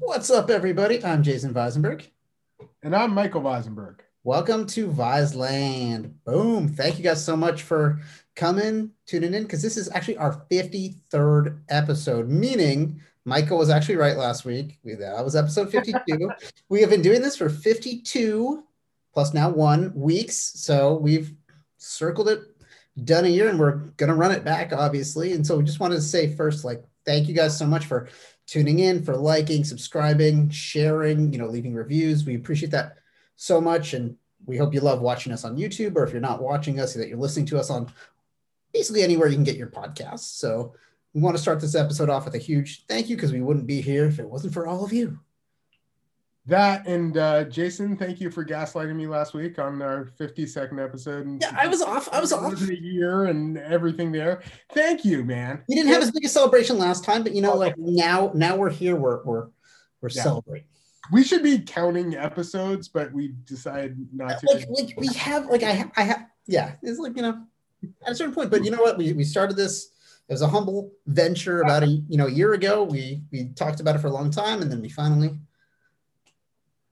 What's up, everybody? I'm Jason Visenberg. And I'm Michael Visenberg. Welcome to Viseland. Boom. Thank you guys so much for coming, tuning in, because this is actually our 53rd episode, meaning Michael was actually right last week. That was episode 52. we have been doing this for 52 plus now one weeks. So we've circled it, done a year, and we're going to run it back, obviously. And so we just wanted to say first, like, thank you guys so much for tuning in, for liking, subscribing, sharing, you know, leaving reviews. We appreciate that so much. And we hope you love watching us on YouTube, or if you're not watching us, that you're listening to us on basically anywhere you can get your podcasts. So we want to start this episode off with a huge thank you because we wouldn't be here if it wasn't for all of you. That and uh, Jason, thank you for gaslighting me last week on our 52nd episode. And yeah, I was off. I was off. A year and everything there. Thank you, man. We didn't have as big a celebration last time, but you know, like now, now we're here. We're we're we're yeah. celebrating. We should be counting episodes, but we decided not to. Like, like we have, like I, have, I have, yeah. It's like you know, at a certain point. But you know what? We we started this. It was a humble venture about a you know a year ago. We we talked about it for a long time, and then we finally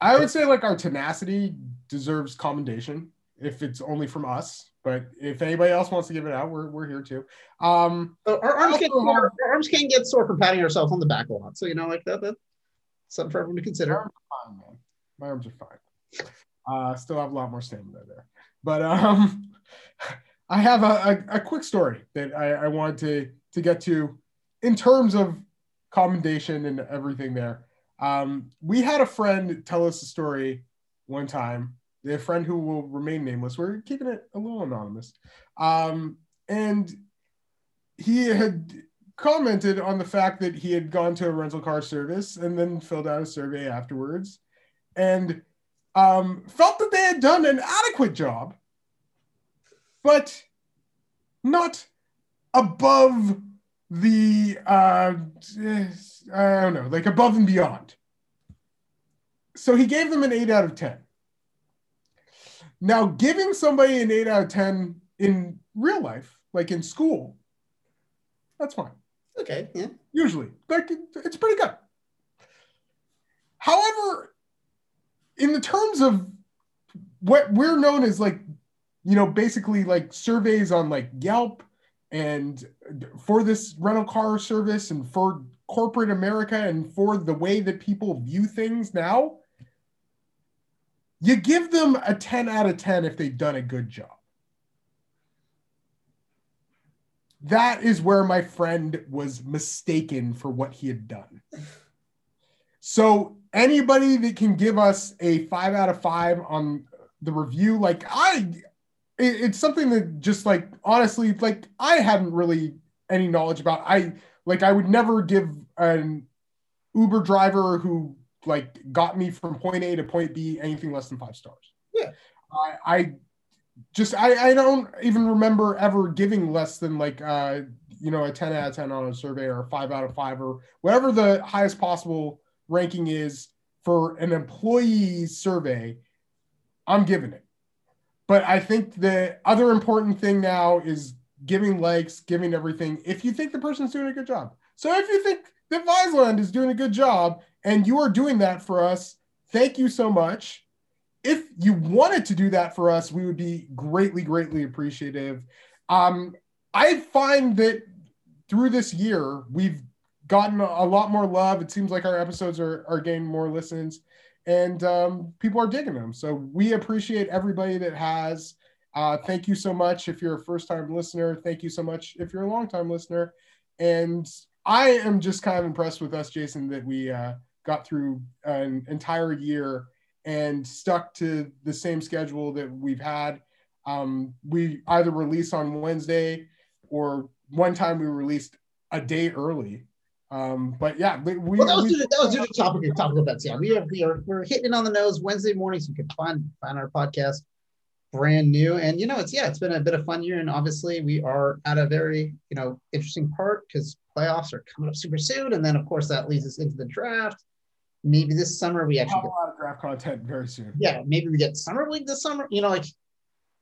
I would say like our tenacity deserves commendation if it's only from us. But if anybody else wants to give it out, we're, we're here too. Um, our, arms can't, our, our, arms can't get sore from patting ourselves on the back a lot. So, you know, like that, that's something for everyone to consider. My arms are fine, man. My arms are fine. Uh, still have a lot more stamina there. But um, I have a, a, a quick story that I, I wanted to, to get to in terms of commendation and everything there. Um, we had a friend tell us a story one time. A friend who will remain nameless. We're keeping it a little anonymous. Um, and he had commented on the fact that he had gone to a rental car service and then filled out a survey afterwards and um, felt that they had done an adequate job, but not above the uh, I don't know, like above and beyond. So he gave them an eight out of ten. Now, giving somebody an eight out of ten in real life, like in school, that's fine. Okay, yeah. Usually, like it's pretty good. However, in the terms of what we're known as, like you know, basically like surveys on like Yelp and for this rental car service and for corporate America and for the way that people view things now, you give them a 10 out of 10 if they've done a good job. That is where my friend was mistaken for what he had done. So, anybody that can give us a five out of five on the review, like I, it's something that just like honestly, like I hadn't really any knowledge about. I like I would never give an Uber driver who like got me from point A to point B anything less than five stars. Yeah. I, I just I, I don't even remember ever giving less than like uh you know a 10 out of 10 on a survey or a 5 out of 5 or whatever the highest possible ranking is for an employee survey i'm giving it but i think the other important thing now is giving likes giving everything if you think the person's doing a good job so if you think that Viseland is doing a good job and you are doing that for us, thank you so much. If you wanted to do that for us, we would be greatly, greatly appreciative. Um, I find that through this year, we've gotten a lot more love. It seems like our episodes are, are getting more listens and um, people are digging them. So we appreciate everybody that has. Uh, thank you so much if you're a first time listener. Thank you so much if you're a long time listener. And I am just kind of impressed with us, Jason, that we uh, got through an entire year and stuck to the same schedule that we've had. Um, we either release on Wednesday or one time we released a day early. Um, but yeah, we, well, that was, we, to, that was due to topical topical events. Yeah, we are we are we're hitting it on the nose Wednesday mornings. You can find find our podcast brand new. And you know, it's yeah, it's been a bit of fun year, and obviously we are at a very you know interesting part because playoffs are coming up super soon, and then of course that leads us into the draft. Maybe this summer we actually get a lot of draft content very soon. Yeah, maybe we get summer league this summer. You know, like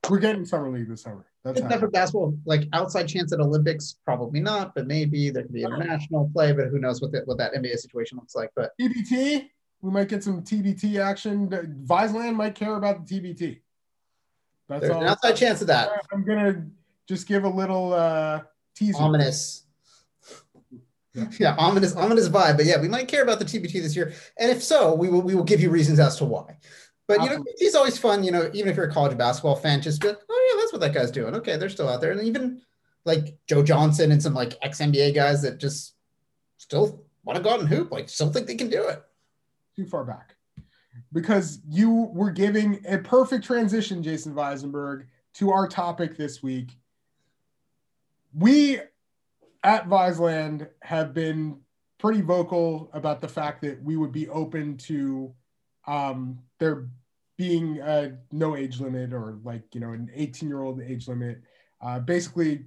We're getting summer league this summer. That's Except for basketball, like outside chance at Olympics, probably not, but maybe there could be international play, but who knows what, the, what that NBA situation looks like. But TBT, we might get some TBT action. Viseland might care about the TBT. That's There's all. an outside chance of that. I'm gonna just give a little uh, teaser. Ominous. Yeah. yeah, ominous, ominous vibe. But yeah, we might care about the TBT this year, and if so, we will we will give you reasons as to why. But you know, he's always fun. You know, even if you're a college basketball fan, just like, oh yeah, that's what that guy's doing. Okay, they're still out there, and even like Joe Johnson and some like ex NBA guys that just still want to go out and hoop, like still think they can do it. Too far back, because you were giving a perfect transition, Jason Visenberg, to our topic this week. We at Viseland have been pretty vocal about the fact that we would be open to um, there being a no age limit or like you know an 18 year old age limit. Uh, basically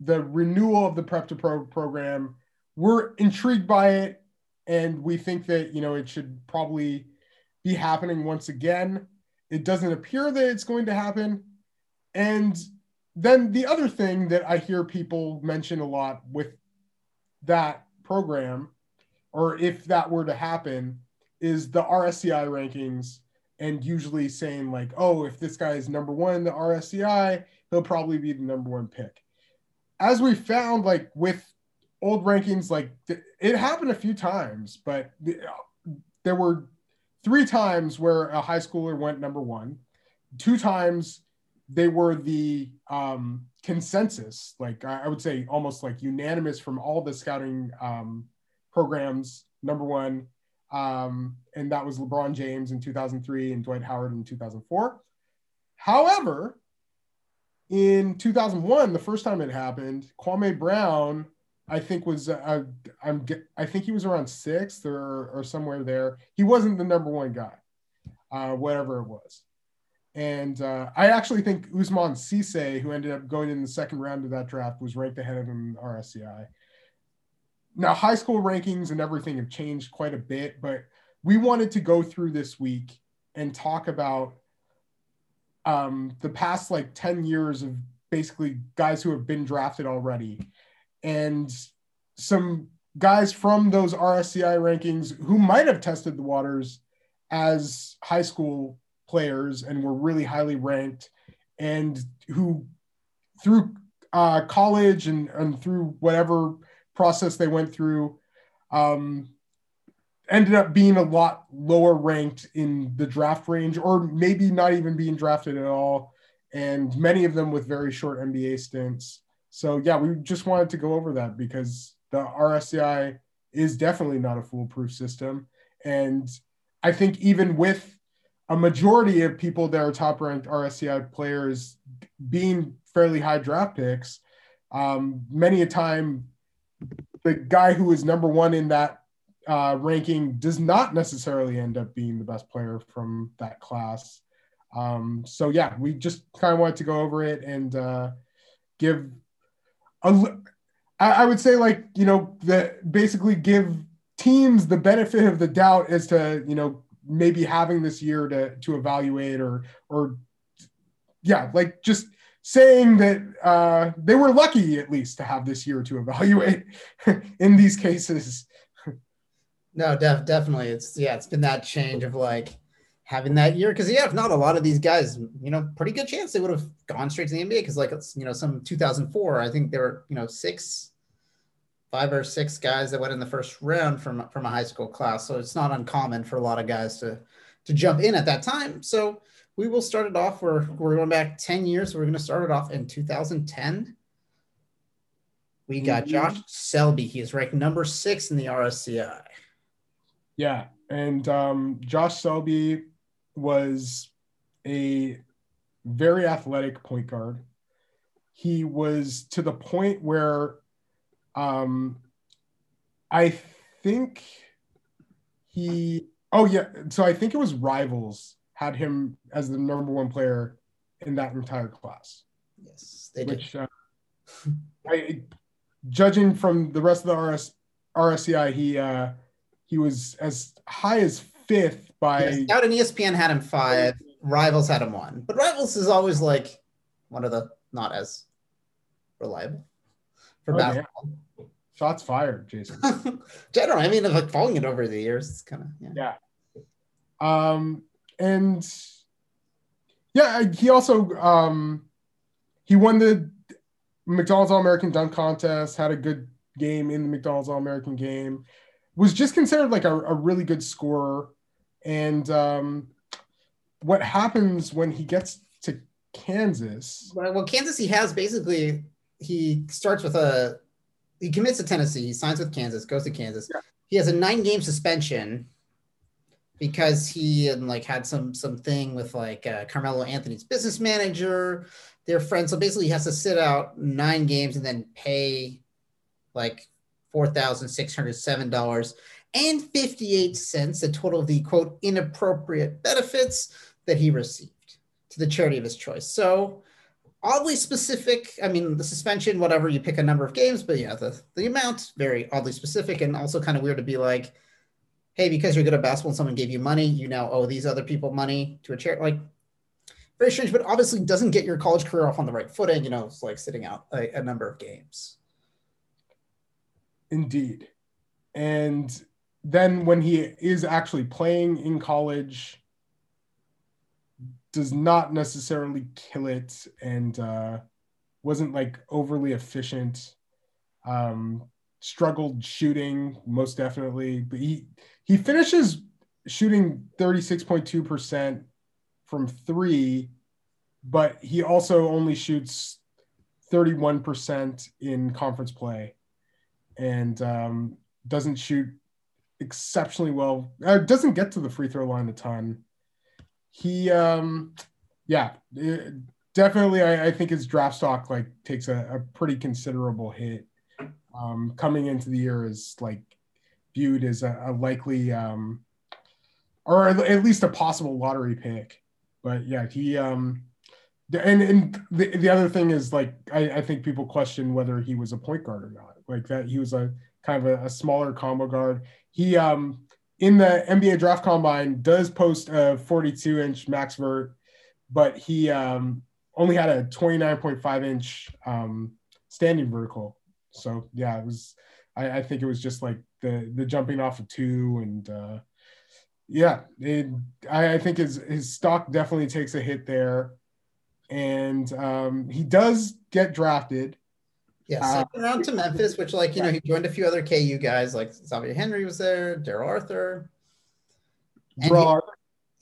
the renewal of the prep to pro program we're intrigued by it and we think that you know it should probably be happening once again. It doesn't appear that it's going to happen. And then the other thing that i hear people mention a lot with that program or if that were to happen is the rsci rankings and usually saying like, oh, if this guy is number one in the RSCI, he'll probably be the number one pick. As we found, like with old rankings, like it happened a few times, but there were three times where a high schooler went number one. Two times they were the um, consensus, like I would say almost like unanimous from all the scouting um, programs, number one um, and that was LeBron James in 2003 and Dwight Howard in 2004. However, in 2001, the first time it happened, Kwame Brown, I think was uh, I'm I think he was around sixth or or somewhere there. He wasn't the number one guy, uh, whatever it was. And uh, I actually think Ousmane Cisse, who ended up going in the second round of that draft, was ranked ahead of him in RSCI now high school rankings and everything have changed quite a bit, but we wanted to go through this week and talk about um, the past like 10 years of basically guys who have been drafted already and some guys from those RSCI rankings who might have tested the waters as high school players and were really highly ranked and who through uh, college and, and through whatever process they went through um, ended up being a lot lower ranked in the draft range, or maybe not even being drafted at all. And many of them with very short NBA stints. So, yeah, we just wanted to go over that because the RSCI is definitely not a foolproof system. And I think even with a majority of people that are top ranked RSCI players being fairly high draft picks, um, many a time the guy who is number one in that uh, ranking does not necessarily end up being the best player from that class. Um, so yeah, we just kind of wanted to go over it and uh, give a. I would say like you know that basically give teams the benefit of the doubt as to you know maybe having this year to to evaluate or or yeah like just saying that uh, they were lucky at least to have this year to evaluate in these cases. No, def- definitely. It's yeah, it's been that change of like having that year because yeah, if not a lot of these guys, you know, pretty good chance they would have gone straight to the NBA because like it's you know some 2004, I think there were you know six, five or six guys that went in the first round from from a high school class, so it's not uncommon for a lot of guys to to jump in at that time. So we will start it off. We're, we're going back 10 years. So we're going to start it off in 2010. We got mm-hmm. Josh Selby. He is ranked number six in the RSCI. Yeah. And um, Josh Selby was a very athletic point guard. He was to the point where um, I think he, oh, yeah. So I think it was Rivals had him as the number one player in that entire class. Yes, they which, did. Uh, I, judging from the rest of the RS, RSCI, he uh, he was as high as fifth by. Yeah, Scout and ESPN had him five. Rivals had him one, but Rivals is always like one of the not as reliable for Oh, basketball. Shots fired, Jason. Generally, I mean, like following it over the years, it's kind of yeah. Yeah. Um, and yeah, he also um, he won the McDonald's All American Dunk Contest. Had a good game in the McDonald's All American game. Was just considered like a, a really good scorer. And um, what happens when he gets to Kansas? Well, Kansas, he has basically he starts with a he commits to Tennessee. He signs with Kansas, goes to Kansas. Yeah. He has a nine game suspension because he and like had some some thing with like uh, Carmelo Anthony's business manager. They're friends, so basically he has to sit out nine games and then pay like four thousand six hundred seven dollars and fifty eight cents, the total of the quote inappropriate benefits that he received to the charity of his choice. So oddly specific. I mean, the suspension, whatever, you pick a number of games, but yeah, the, the amount, very oddly specific and also kind of weird to be like, hey, because you're good at basketball and someone gave you money, you now owe these other people money to a charity. Like, very strange, but obviously doesn't get your college career off on the right footing. You know, it's like sitting out a, a number of games. Indeed. And then when he is actually playing in college, does not necessarily kill it and uh, wasn't like overly efficient. Um, struggled shooting most definitely, but he he finishes shooting 36.2% from three, but he also only shoots 31% in conference play and um, doesn't shoot exceptionally well. Uh, doesn't get to the free throw line a ton. He, um, yeah, it- definitely. I, I think his draft stock like takes a, a pretty considerable hit. Um, coming into the year is like viewed as a, a likely, um, or at least a possible lottery pick. But yeah, he. Um, and and the, the other thing is like I, I think people question whether he was a point guard or not. Like that he was a kind of a, a smaller combo guard. He um in the NBA draft combine does post a 42 inch max vert, but he um only had a 29.5 inch um standing vertical. So yeah, it was I, I think it was just like the the jumping off of two and uh yeah, it, I, I think his his stock definitely takes a hit there and um, he does get drafted. Yeah, Uh, second round to Memphis, which like you know he joined a few other KU guys like Xavier Henry was there, Darrell Arthur. And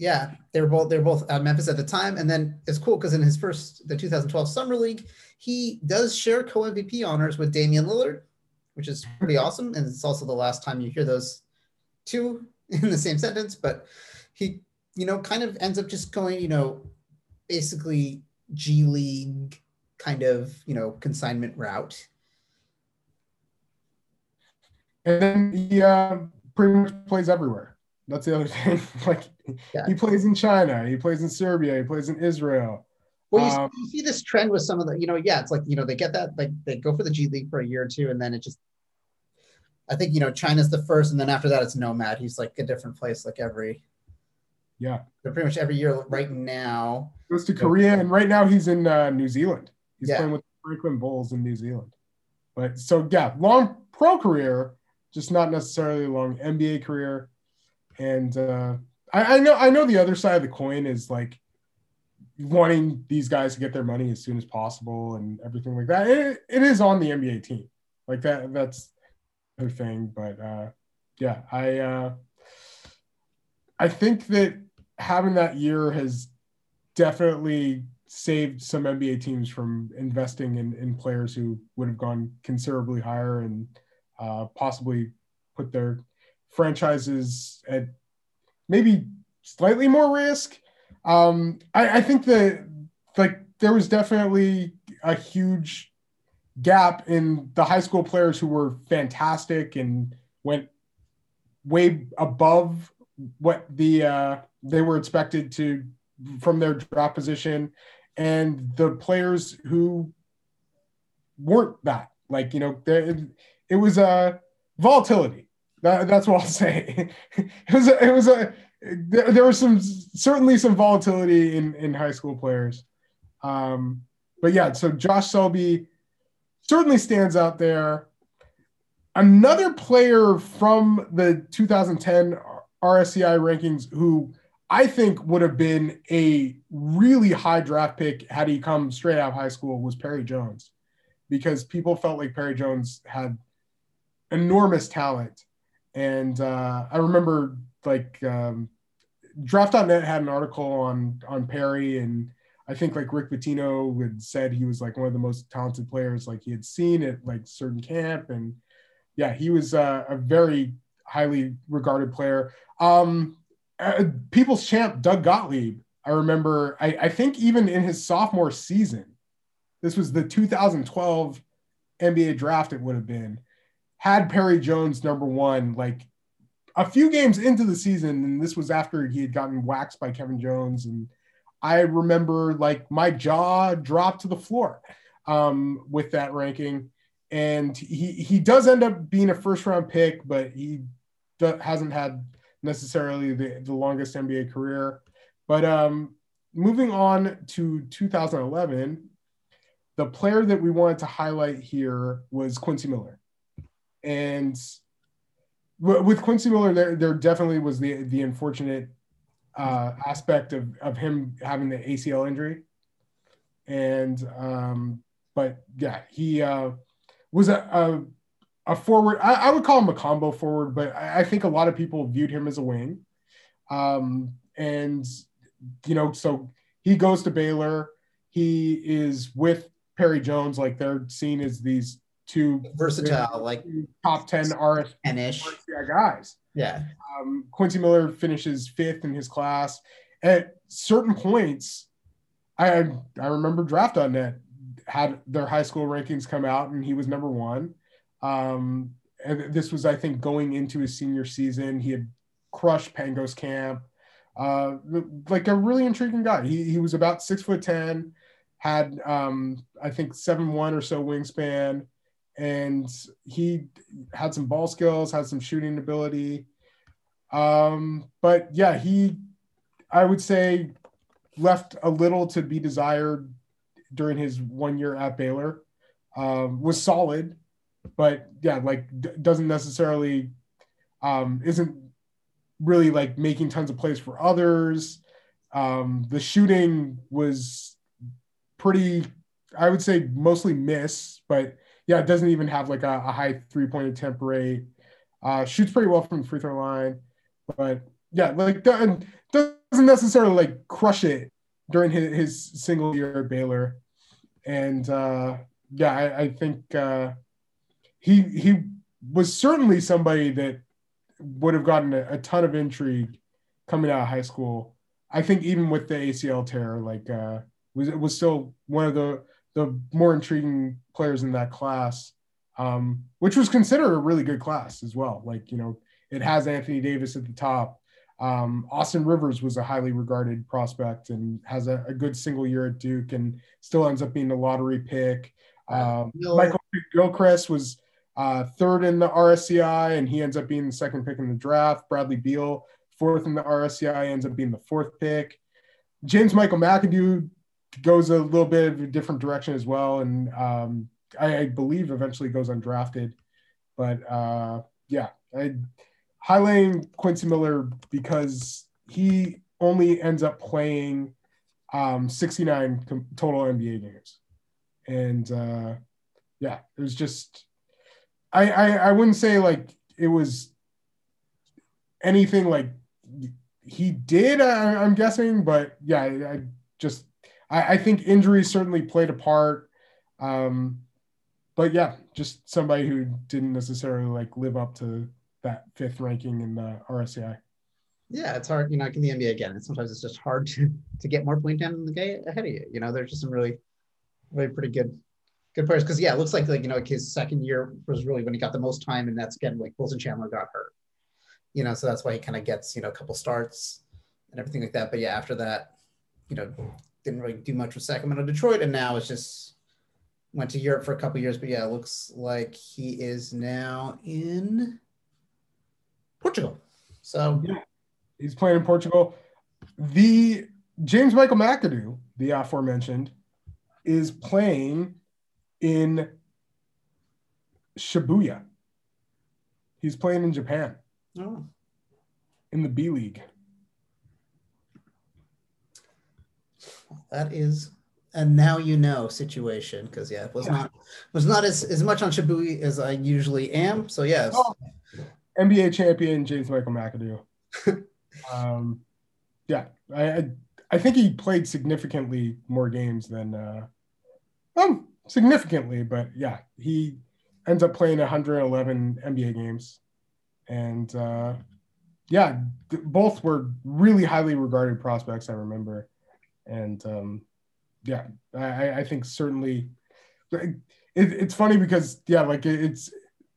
yeah, they were both they were both at Memphis at the time, and then it's cool because in his first the 2012 Summer League, he does share co MVP honors with Damian Lillard, which is pretty awesome, and it's also the last time you hear those two in the same sentence. But he, you know, kind of ends up just going, you know, basically G League kind of you know consignment route. and then he uh, pretty much plays everywhere. That's the other thing. like Yeah. he plays in China, he plays in Serbia, he plays in Israel. Well, you, Um, you see this trend with some of the, you know, yeah, it's like, you know, they get that, like they go for the G League for a year or two, and then it just, I think, you know, China's the first, and then after that, it's Nomad. He's like a different place, like every, Yeah, pretty much every year right now. goes to Korea, and right now he's in uh, New Zealand. He's Yeah. playing with the Franklin Bulls in New Zealand. But so yeah, long pro career, just not necessarily a long NBA career. And uh, I, I know I know the other side of the coin is like wanting these guys to get their money as soon as possible and everything like that. It, it is on the NBA team, like that. That's the thing. But uh, yeah, I uh, I think that having that year has definitely saved some NBA teams from investing in, in players who would have gone considerably higher and uh, possibly put their franchises at maybe slightly more risk. Um, I, I think that like there was definitely a huge gap in the high school players who were fantastic and went way above what the uh, they were expected to from their draft position and the players who weren't that like you know it was a volatility that, that's what i'll say it was a, it was a there, there was some certainly some volatility in in high school players um but yeah, so Josh Selby certainly stands out there. Another player from the 2010 RSCI rankings who I think would have been a really high draft pick had he come straight out of high school was Perry Jones, because people felt like Perry Jones had enormous talent. And uh, I remember like um, Draft.net had an article on on Perry, and I think like Rick Pitino had said he was like one of the most talented players like he had seen at like certain camp, and yeah, he was uh, a very highly regarded player. Um, uh, people's champ Doug Gottlieb. I remember. I, I think even in his sophomore season, this was the 2012 NBA draft. It would have been had Perry Jones number one like a few games into the season, and this was after he had gotten waxed by Kevin Jones, and I remember like my jaw dropped to the floor um, with that ranking. And he he does end up being a first round pick, but he hasn't had necessarily the, the longest NBA career. But um, moving on to 2011, the player that we wanted to highlight here was Quincy Miller. And with Quincy Miller, there, there definitely was the, the unfortunate uh, aspect of, of him having the ACL injury. And, um, but yeah, he uh, was a, a a forward. I, I, would call him a combo forward, but I, I, think a lot of people viewed him as a wing. Um, and you know, so he goes to Baylor. He is with Perry Jones, like they're seen as these two versatile, like top ten RS ish guys. Yeah. Um, Quincy Miller finishes fifth in his class. At certain points, I I remember Draft.net had their high school rankings come out, and he was number one. Um, and this was, I think, going into his senior season. He had crushed Pangos camp. Uh, like a really intriguing guy. He, he was about six foot 10, had, um, I think, seven one or so wingspan. And he had some ball skills, had some shooting ability. Um, but yeah, he, I would say, left a little to be desired during his one year at Baylor. Um, was solid, but yeah, like d- doesn't necessarily um, isn't really like making tons of plays for others. Um, the shooting was pretty, I would say, mostly miss, but yeah, it doesn't even have like a, a high three point attempt rate. Uh, shoots pretty well from the free throw line, but yeah, like doesn't necessarily like crush it during his, his single year at Baylor. And uh, yeah, I, I think uh, he he was certainly somebody that would have gotten a, a, ton of intrigue coming out of high school. I think even with the ACL tear, like uh, was was still one of the the more intriguing players in that class, um, which was considered a really good class as well. Like you know, it has Anthony Davis at the top. Um, Austin Rivers was a highly regarded prospect and has a, a, good single year at Duke and still ends up being a lottery pick. Um, Michael Gilchrist was uh, third in the RSCI, and he ends up being the second pick in the draft. Bradley Beal, fourth in the RSCI, ends up being the fourth pick. James Michael McAdoo goes a little bit of a different direction as well, and um, I, I, believe eventually goes undrafted. But uh, yeah, I highlighting Quincy Miller because he only ends up playing um, 69 total NBA games, and uh, yeah, it was just I, I I wouldn't say like it was anything like he did. I, am guessing, but yeah, I, I just I, I, think injuries certainly played a part. Um, but yeah, just somebody who didn't necessarily like live up to that fifth ranking in the RSCI. Yeah, it's hard, you know, in the NBA again. And sometimes it's just hard to to get more point down in the game ahead of you. You know, there's just some really, really pretty good good players. Because yeah, it looks like like you know like his second year was really when he got the most time, and that's again like Wilson Chandler got hurt. You know, so that's why he kind of gets you know a couple starts and everything like that. But yeah, after that, you know, didn't really do much with Sacramento, Detroit, and now it's just went to Europe for a couple years. But yeah, it looks like he is now in Portugal. So yeah, he's playing in Portugal. The James Michael McAdoo, the aforementioned, is playing in Shibuya. He's playing in Japan Oh, in the B League. That is a now you know situation because yeah, it was not was not as, as much on Shibuya as I usually am. So yes, Oh. NBA champion James Michael McAdoo. um, yeah, I, I I think he played significantly more games than uh, um significantly, but yeah, he ends up playing 111 NBA games, and uh, yeah, th- both were really highly regarded prospects. I remember, and um, yeah, I, I- think certainly it, it's funny because yeah, like it, it's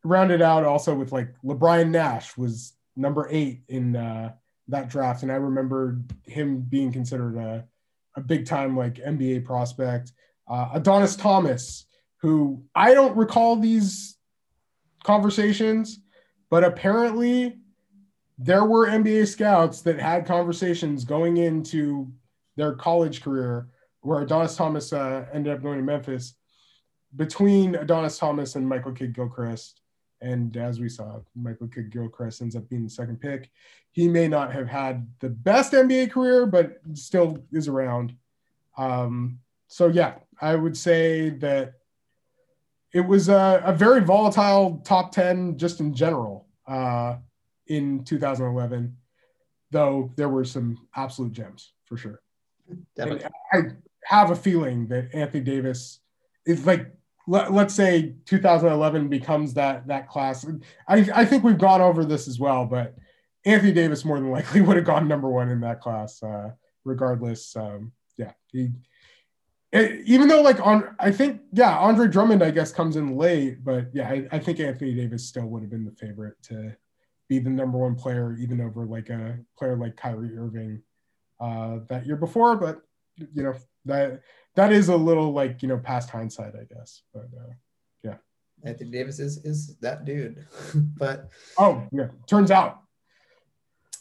rounded out also with like LeBryan Nash was number eight in uh, that draft, and I remember him being considered a, a big time like NBA prospect. Uh, Adonis Thomas, who I don't recall these conversations, but apparently there were NBA scouts that had conversations going into their college career where Adonis Thomas uh, ended up going to Memphis between Adonis Thomas and Michael Kidd Gilchrist. And as we saw, Michael Kidd Gilchrist ends up being the second pick. He may not have had the best NBA career, but still is around. Um, so, yeah, I would say that it was a, a very volatile top 10 just in general uh, in 2011, though there were some absolute gems for sure. I have a feeling that Anthony Davis is like let, let's say 2011 becomes that that class. I I think we've gone over this as well, but Anthony Davis more than likely would have gone number one in that class, uh, regardless. Um, yeah, he. it- even though like on, I think yeah, Andre Drummond I guess comes in late, but yeah, I, I think Anthony Davis still would have been the favorite to be the number one player, even over like a player like Kyrie Irving uh, that year before. But you know that that is a little like you know past hindsight, I guess. But uh, Anthony Davis is is that dude. but oh yeah, turns out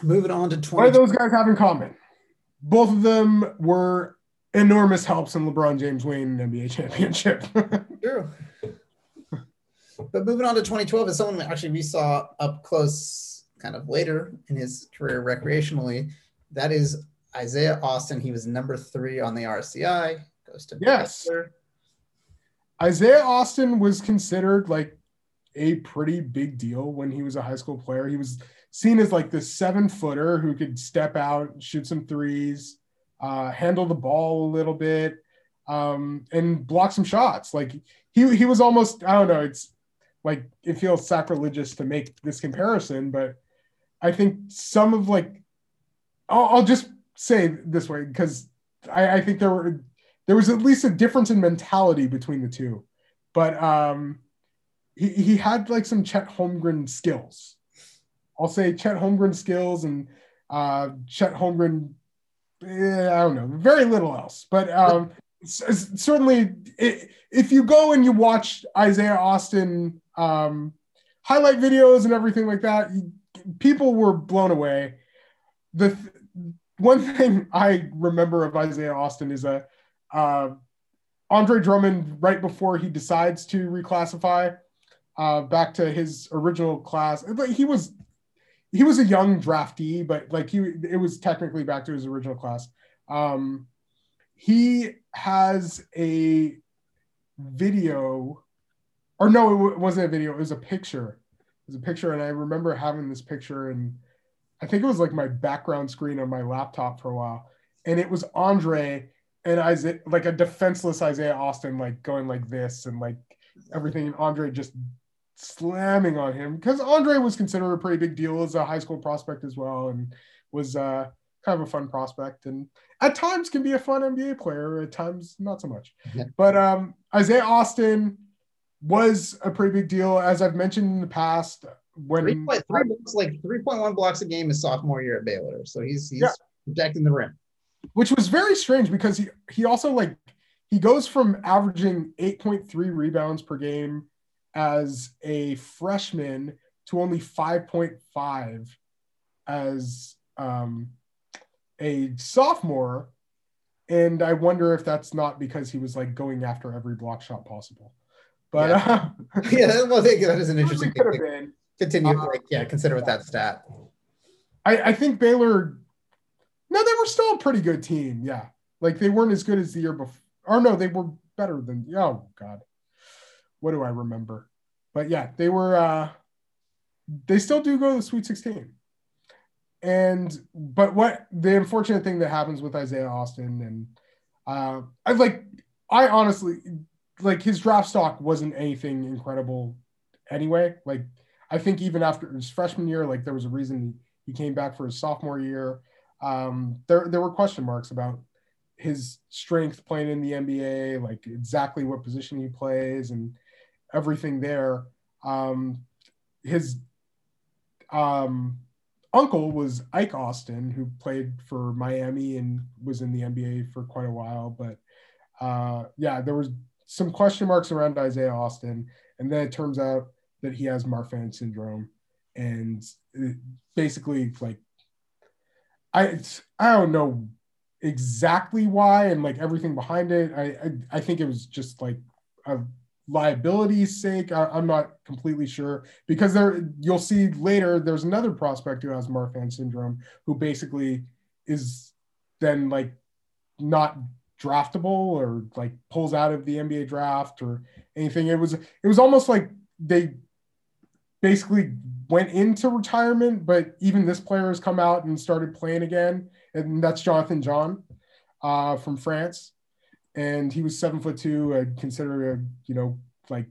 moving on to twenty. what do those guys have in common? Both of them were enormous helps in LeBron James winning an NBA championship. True. But moving on to 2012 is someone actually we saw up close kind of later in his career recreationally. That is Isaiah Austin. He was number three on the RCI. Goes to Yes. Baylor. Isaiah Austin was considered like a pretty big deal when he was a high school player. He was seen as like this seven footer who could step out, shoot some threes, uh, handle the ball a little bit, um, and block some shots. Like he he was almost I don't know. It's like it feels sacrilegious to make this comparison, but I think some of like I'll, I'll just say it this way because I, I think there were there was at least a difference in mentality between the two. But um, he, he had like some Chet Holmgren skills. I'll say Chet Holmgren skills and uh, Chet Holmgren, eh, I don't know, very little else. But um, certainly, i if you go and you watch Isaiah Austin um, highlight videos and everything like that, people were blown away. The th- one thing I remember of Isaiah Austin is a uh, Andre Drummond right before he decides to reclassify uh, back to his original class. He was he was a young draftee, but like he it was technically back to his original class. Um, he has a video, or no, it wasn't a video. It was a picture. It was a picture, and I remember having this picture, and I think it was like my background screen on my laptop for a while, and it was Andre and Isaiah, like a defenseless Isaiah Austin, like going like this and like everything. And Andre just slamming on him because Andre was considered a pretty big deal as a high school prospect as well, and was uh, kind of a fun prospect, and at times can be a fun NBA player, at times not so much. Yeah. But um, Isaiah Austin was a pretty big deal, as I've mentioned in the past. When Three point three blocks, like 3.1 blocks a game his sophomore year at Baylor. So he's he's Yeah. protecting the rim. which was very strange because he he also like he goes from averaging 8.3 rebounds per game as a freshman to only 5.5 as um, a sophomore and I wonder if that's not because he was like going after every block shot possible. But yeah, uh, yeah well, that is an interesting could thing. have been. Continue, Uh, like, yeah, consider with that stat. I, I think Baylor. No, they were still a pretty good team. Yeah, like they weren't as good as the year before. Or no, they were better than. Oh God, what do I remember? But yeah, they were. uh They still do go to the Sweet Sixteen. And but what the unfortunate thing that happens with Isaiah Austin and uh I like I honestly like his draft stock wasn't anything incredible anyway. Like I think even after his freshman year, like there was a reason he came back for his sophomore year. Um, there there were question marks about his strength playing in the NBA, like exactly what position he plays and everything there. Um, his um, uncle was Ike Austin, who played for Miami and was in the NBA for quite a while. But uh, yeah, there was some question marks around Isaiah Austin, and then it turns out that he has Marfan syndrome, and basically like I I don't know exactly why and like everything behind it. I I, I think it was just like a liability's sake. I, I'm not completely sure because there you'll see later there's another prospect who has Marfan syndrome who basically is then like not draftable or like pulls out of the NBA draft or anything. It was it was almost like they basically went into retirement, but even this player has come out and started playing again, and that's Jonathan Jeanne uh, from France, and he was seven foot two, uh, considered a you know like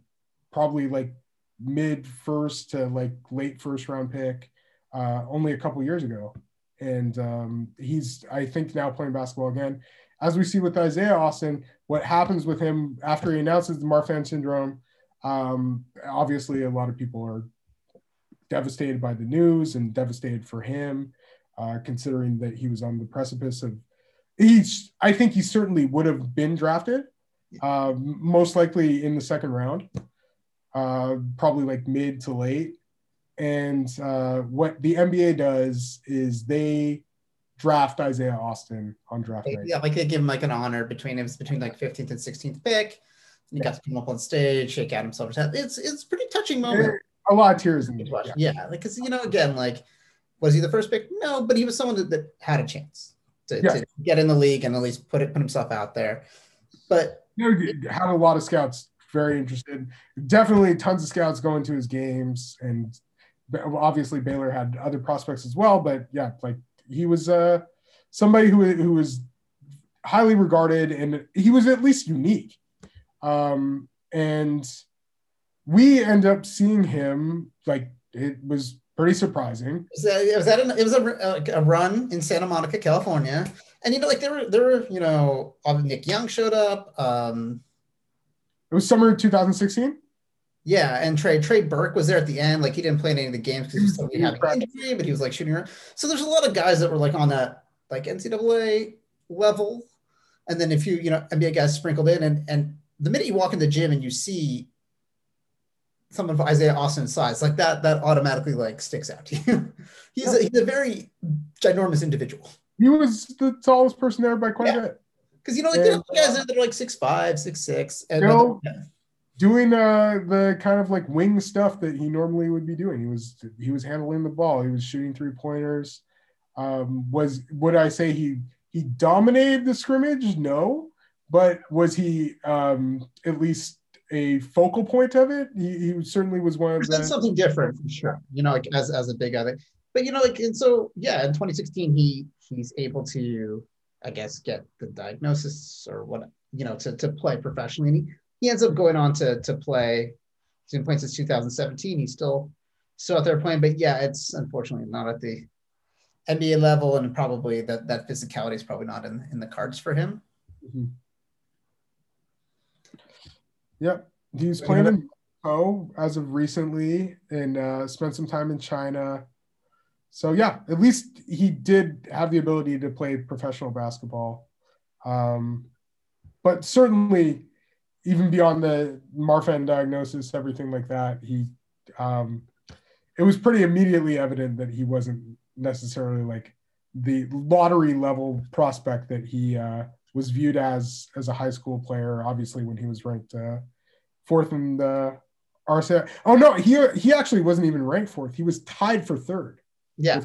probably like mid first to like late first round pick, uh, only a couple years ago, and um, he's I think now playing basketball again. As we see with Isaiah Austin, what happens with him after he announces the Marfan syndrome, um, obviously a lot of people are devastated by the news and devastated for him, uh, considering that he was on the precipice of. He's. I think he certainly would have been drafted, uh, most likely in the second round, uh, probably like mid to late. And uh, what the NBA does is they draft Isaiah Austin on draft night. Yeah, like they give him like an honor between him between like 15th and 16th pick. And he got to come up on stage, shake Adam Silver's hand. It's it's a pretty touching moment. A lot of tears in the watch. Yeah, because you know, again, like, was he the first pick? No, but he was someone that, that had a chance to, Yeah. to get in the league and at least put it put himself out there. But you know, had a lot of scouts very interested. Definitely tons of scouts going to his games, and obviously Baylor had other prospects as well. But yeah, like he was uh, somebody who who was highly regarded, and he was at least unique. Um, and we end up seeing him like it was pretty surprising. it was, a, it was, that an, it was a, a run in Santa Monica, California, and you know, like there were there were you know, um, Nick Young showed up. Um, It was summer 2016. Yeah, and Trey Trey Burke was there at the end. Like he didn't play in any of the games because he was still having an injury, but he was like shooting around. So there's a lot of guys that were like on that like NCAA level, and then if you you know NBA guys sprinkled in, and and the minute you walk in the gym and you see someone of Isaiah Austin's size, like that that automatically like sticks out to you. he's a, he's a very ginormous individual He was the tallest person there by quite Yeah. a bit. because you know like there And, are guys that are like six five, six six, and You know, yeah. doing uh the kind of like wing stuff that he normally would be doing. He was he was handling the ball. He was shooting three pointers. Um, was would I say he he dominated the scrimmage? No, but was he um, at least a focal point of it? He, he certainly was one of That's something different for sure. You know, like as as a big other. But you know, like and so yeah, in 2016 he he's able to, I guess, get the diagnosis or what you know to to play professionally. And he, he ends up going on to to play. He's been playing since 2017. He's still still out there playing, but yeah, it's unfortunately not at the NBA level, and probably that that physicality is probably not in in the cards for him. Mhm. Yep, he was playing in Mexico as of recently, and uh, spent some time in China. So yeah, at least he did have the ability to play professional basketball. Um, but certainly, even beyond the Marfan diagnosis, everything like that, he um, it was pretty immediately evident that he wasn't necessarily like the lottery level prospect that he uh, was viewed as as a high school player. Obviously, when he was ranked uh, fourth in the RCI. Oh no, he he actually wasn't even ranked fourth. He was tied for third. Yeah.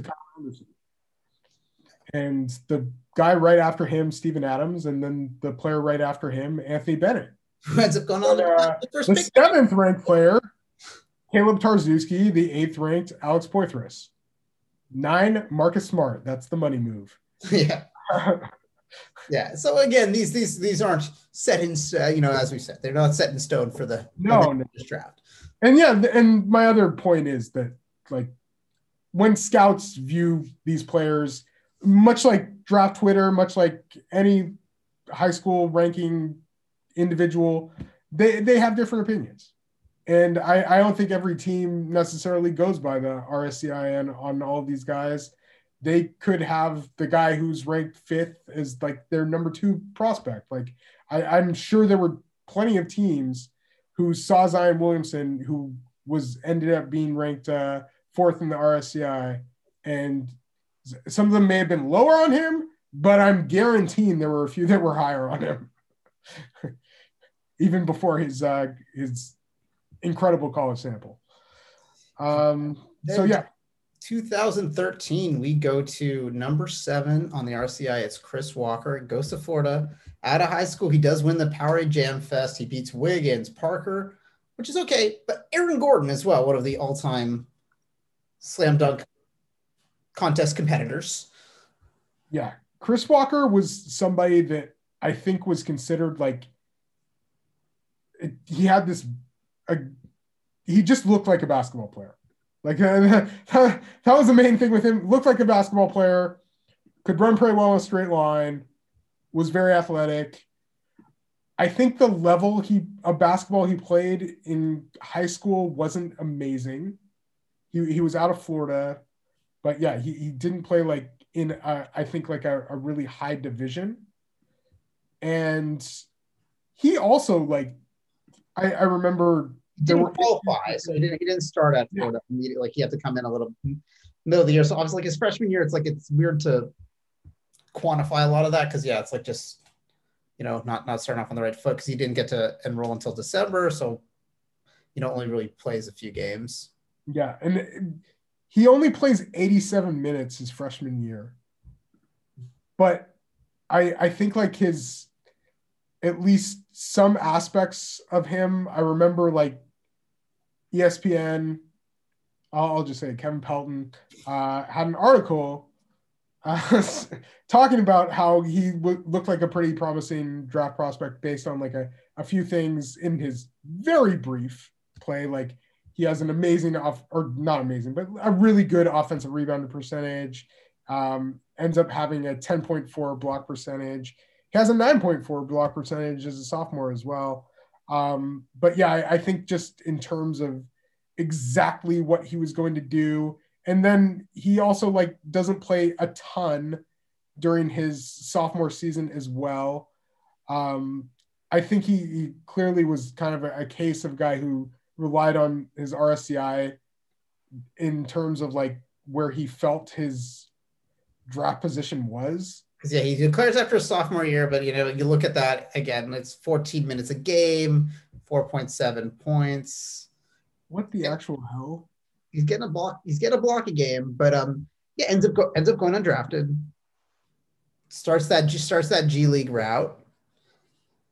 And the guy right after him, Steven Adams, and then the player right after him, Anthony Bennett. Who ends up going on uh, the, the seventh ranked player, Kaleb Tarczewski, the eighth ranked Alex Poythress. Nine, Marcus Smart. That's the money move. Yeah. yeah. So again, these these these aren't set in uh, you know as we said they're not set in stone for the no, no. draft. And yeah, and my other point is that like when scouts view these players, much like draft Twitter, much like any high school ranking individual, they they have different opinions. And I, I don't think every team necessarily goes by the RSCIN on all of these guys they could have the guy who's ranked fifth as like their number two prospect. Like I, I'm sure there were plenty of teams who saw Zion Williamson, who was ended up being ranked uh, fourth in the RSCI, and some of them may have been lower on him, but I'm guaranteeing there were a few that were higher on him, even before his uh, his incredible college sample. Um, so yeah, 2013, we go to number seven on the RCI. It's Chris Walker. Goes to Florida. Out of high school, he does win the Powerade Jam Fest. He beats Wiggins, Parker, which is okay, but Aaron Gordon as well, one of the all-time slam dunk contest competitors. Yeah, Chris Walker was somebody that I think was considered like it, he had this. A, he just looked like a basketball player. Like that, that was the main thing with him. Looked like a basketball player, could run pretty well in a straight line, was very athletic. I think the level he of basketball he played in high school wasn't amazing. He, he was out of Florida, but yeah, he, he didn't play like in a, I think like a, a really high division. And he also like I, I remember didn't were, qualify, so he didn't, he didn't start at Florida immediately. Like he had to come in a little middle of the year. So obviously, like his freshman year, it's like it's weird to quantify a lot of that because yeah, it's like just you know not not starting off on the right foot because he didn't get to enroll until December, so you know only really plays a few games. Yeah, and he only plays 87 minutes his freshman year, but I I think like his at least some aspects of him. I remember like ESPN, I'll, just say Kevin Pelton, uh, had an article uh, talking about how he w- looked like a pretty promising draft prospect based on like a, a few things in his very brief play. Like he has an amazing off or not amazing, but a really good offensive rebound percentage. Um, ends up having a 10.4 block percentage. He has a 9.4 block percentage as a sophomore as well. Um, but yeah, I, I think just in terms of exactly what he was going to do. And then he also like doesn't play a ton during his sophomore season as well. Um, I think he, he, clearly was kind of a, a, case of guy who relied on his RSCI in terms of like where he felt his draft position was. Because yeah, he declares after sophomore year, but you know, you look at that again, it's 14 minutes a game, 4.7 points what the actual hell? He's getting a block. He's getting a block a game, but um, yeah, ends up go, ends up going undrafted. Starts that starts that G League route,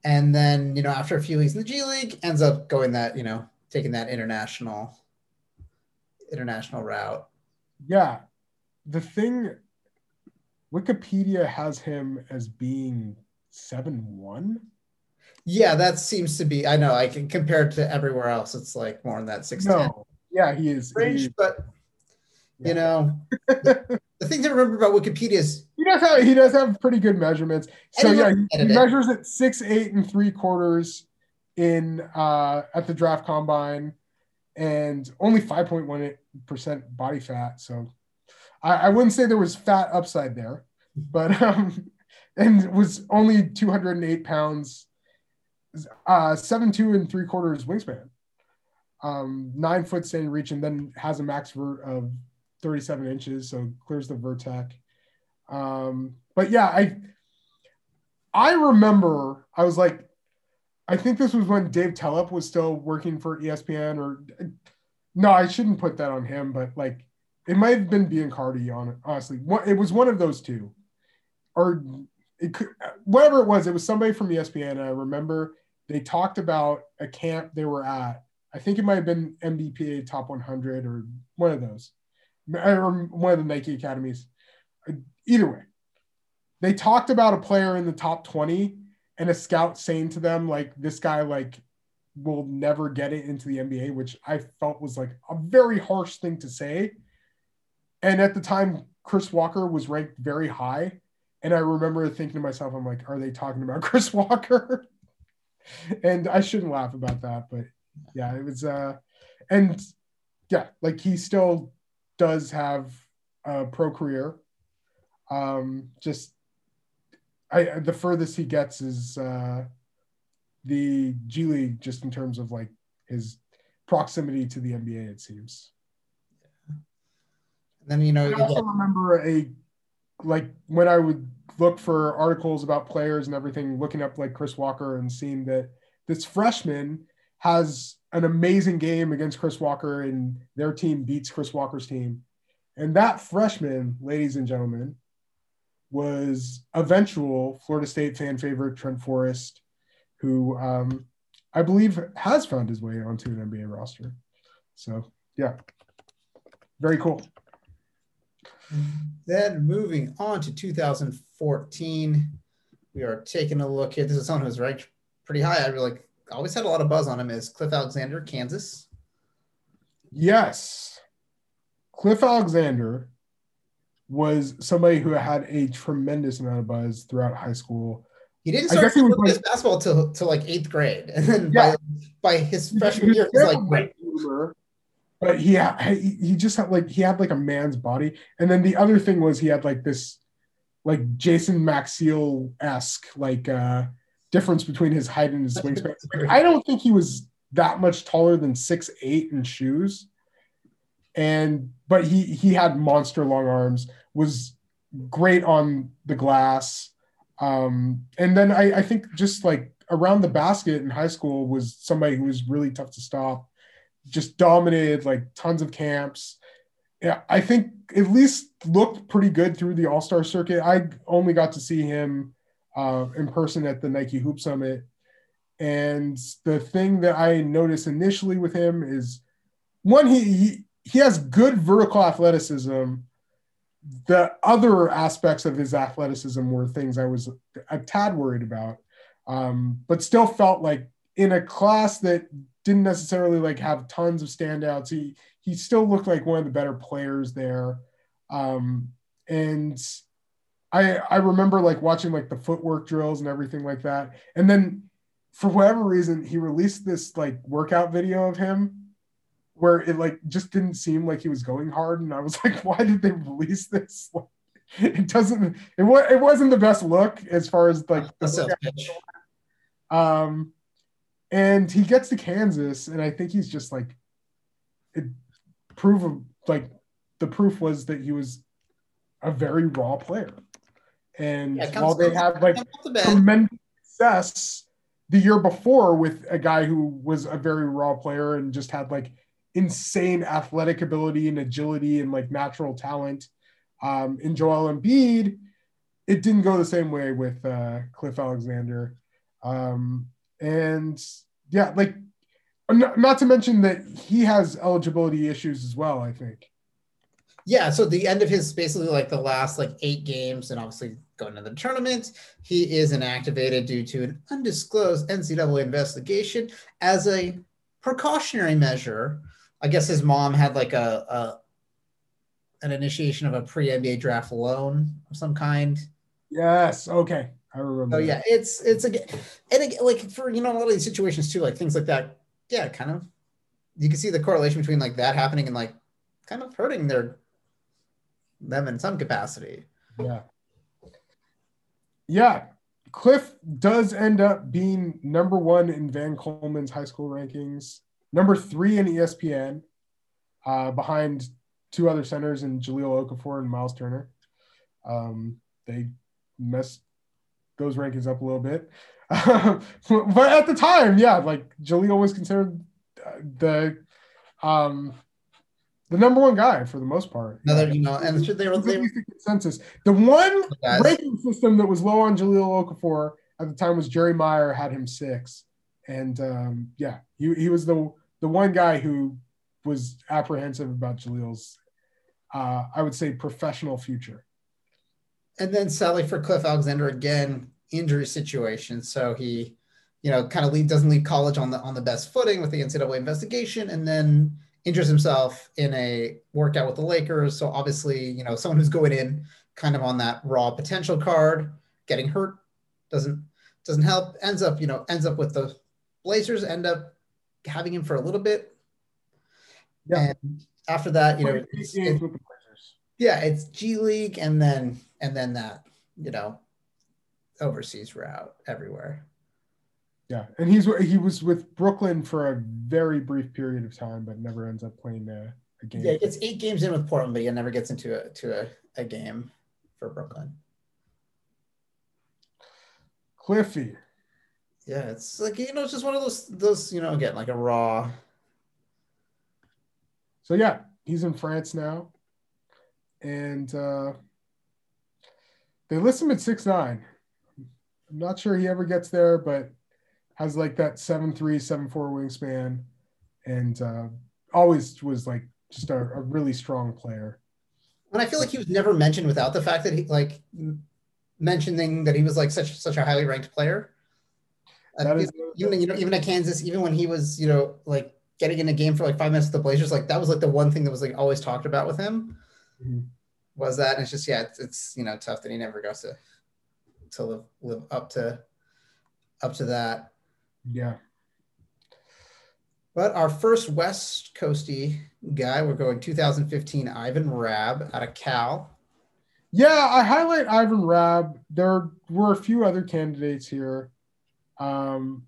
and then you know after a few weeks in the G League, ends up going that you know taking that international international route. Yeah, the thing. Wikipedia has him as being seven one. Yeah, that seems to be. I know. I can compare it to everywhere else. It's like more in that six. No, yeah, he is range, he, but yeah. you know, the, the thing to remember about Wikipedia is he does have he does have pretty good measurements. So yeah, he, he measures at six eight and three quarters in uh at the draft combine, and only five point one percent body fat. So I, I wouldn't say there was fat upside there, but um, and was only two hundred and eight pounds uh, seven two and three quarters wingspan, um, nine foot standing reach, and then has a max vert of 37 inches, so clears the vertec. Um, but yeah, I I remember I was like, I think this was when Dave Telep was still working for ESPN, or no, I shouldn't put that on him, but like it might have been Biancardi on. Honestly, it was one of those two, or it could, whatever it was. It was somebody from ESPN. I remember they talked about a camp they were at. I think it might have been NBPA Top 100 or one of those, or one of the Nike academies. Either way, they talked about a player in the top 20 and a scout saying to them like this guy like will never get it into the NBA, which I felt was like a very harsh thing to say. And at the time, Chris Walker was ranked very high. And I remember thinking to myself, I'm like, are they talking about Chris Walker? and I shouldn't laugh about that, but yeah, it was uh and yeah, like he still does have a pro career. Um just I the furthest he gets is uh, the G League, just in terms of like his proximity to the NBA. It seems. And then you know, I also remember a like when I would look for articles about players and everything, looking up like Chris Walker and seeing that this freshman has an amazing game against Chris Walker and their team beats Chris Walker's team. And that freshman, ladies and gentlemen, was eventual Florida State fan favorite Trent Forrest, who um, I believe has found his way onto an NBA roster. So yeah, very cool. Then moving on to 2014, we are taking a look here. This is someone who's ranked pretty high. I really like, always had a lot of buzz on him. Is Cliff Alexander, Kansas? Yes, Cliff Alexander was somebody who had a tremendous amount of buzz throughout high school. He didn't start playing like, basketball till, till like eighth grade, and then yeah. by, by his freshman year, he's like great. But he, he he just had like he had like a man's body, and then the other thing was he had like this like Jason Maxiell esque like uh difference between his height and his wingspan. I don't think he was that much taller than six eight in shoes. And but he he had monster long arms, was great on the glass, um, and then I, I think just like around the basket in high school was somebody who was really tough to stop, just dominated like tons of camps. Yeah, I think at least looked pretty good through the All Star circuit. I only got to see him uh, in person at the Nike Hoop Summit. And the thing that I noticed initially with him is one, he, he he has good vertical athleticism. The other aspects of his athleticism were things I was a tad worried about, um, but still felt like in a class that didn't necessarily like have tons of standouts. He he still looked like one of the better players there, um, and I I remember like watching like the footwork drills and everything like that, and then for whatever reason he released this like workout video of him where it like just didn't seem like he was going hard, and I was like, why did they release this? Like, it doesn't. It was. It wasn't the best look as far as like the um, and he gets to Kansas, and I think he's just like it. Proof of like the proof was that he was a very raw player, and yeah, while they had like tremendous success the year before with a guy who was a very raw player and just had like insane athletic ability and agility and like natural talent. Um, in Joel Embiid, it didn't go the same way with uh, Cliff Alexander. Um, and yeah, like not to mention that he has eligibility issues as well, I think. Yeah, so the end of his basically like the last like eight games, and obviously going to the tournament, he is inactivated due to an undisclosed NCAA investigation as a precautionary measure I guess his mom had like a, a an initiation of a pre NBA draft loan of some kind. Yes. Okay. I remember. Oh yeah, it's it's a and again, like for you know a lot of these situations too, like things like that. Yeah, kind of. You can see the correlation between like that happening and like kind of hurting their them in some capacity. Yeah. Yeah. Cliff does end up being number one in Van Coleman's high school rankings number three in ESPN, uh, behind two other centers in Jahlil Okafor and Myles Turner. Um, they messed those rankings up a little bit. but at the time, yeah, like Jahlil was considered uh, the um the number one guy for the most part. Another, you know, and they were they, the consensus. The one guys. ranking system that was low on Jahlil Okafor at the time was Jerry Meyer had him six, and um, yeah, he he was the the one guy who was apprehensive about Jahlil's, uh, I would say, professional future. And then sadly for Cliff Alexander again, injury situation. So he, you know, kind of doesn't leave college on the on the best footing with the NCAA investigation, and then injures himself in a workout with the Lakers. So obviously, you know, someone who's going in kind of on that raw potential card, getting hurt doesn't doesn't help. Ends up, you know, ends up with the Blazers. End up having him for a little bit. Yeah. And after that, you know, it's, it, yeah, it's G League, and then and then that, you know, overseas route everywhere. Yeah, and he's he was with Brooklyn for a very brief period of time, but never ends up playing a, a game. Yeah, he gets eight games in with Portland, but he never gets into a to a, a game for Brooklyn. Cliffy. Yeah, it's like you know, it's just one of those those you know again like a raw. So yeah, he's in France now, and uh, they list him at six nine. I'm not sure he ever gets there, but has like that seven three, seven four wingspan, and uh, always was like just a, a really strong player. And I feel like he was never mentioned without the fact that he like mentioning that he was like such such a highly ranked player. Is, even you know even at Kansas, even when he was you know like getting in a game for like five minutes with the Blazers, like that was like the one thing that was like always talked about with him. Mm-hmm. Was that and it's just yeah, it's, it's you know tough that he never goes to to live live up to up to that. Yeah. But our first West Coasty guy, we're going 2015 Ivan Rabb out of Cal. Yeah, I highlight Ivan Rabb. There were a few other candidates here. Um,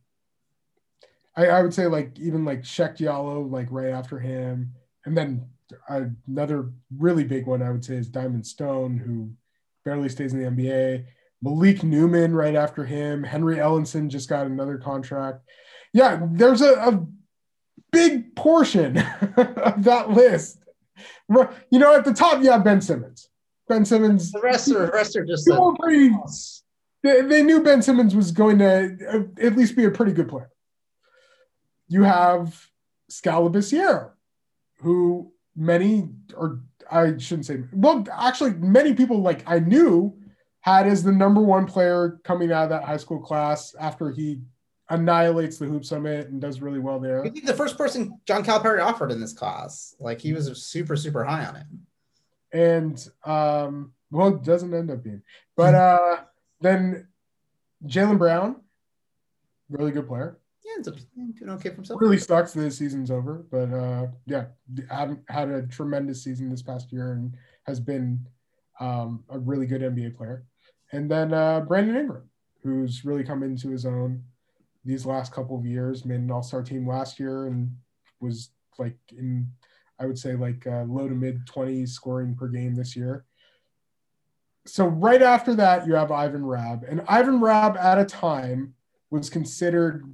I, I would say like even like Cheick Diallo, like right after him, and then another really big one I would say is Diamond Stone, who barely stays in the NBA. Malik Newman right after him. Henry Ellenson just got another contract. Yeah, there's a, a big portion of that list. You know, at the top, yeah, Ben Simmons. Ben Simmons. The rest are, the rest are just. Pretty, they, they knew Ben Simmons was going to uh, at least be a pretty good player. You have Skal Labissiere, who many, or I shouldn't say, well, actually, many people like I knew had as the number one player coming out of that high school class after he annihilates the hoop summit and does really well there. the first person John Calipari offered in this class. Like he was super, super high on it. And um, well, it doesn't end up being. But uh then Jaylen Brown, really good player. Yeah, it's doing okay for himself. Really sucks that his season's over, but uh yeah, had had a tremendous season this past year and has been um, a really good NBA player. And then uh, Brandon Ingram, who's really come into his own these last couple of years, made an all star team last year and was like in, I would say, like uh, low to mid 20s scoring per game this year. So right after that, you have Ivan Rabb. And Ivan Rabb at a time was considered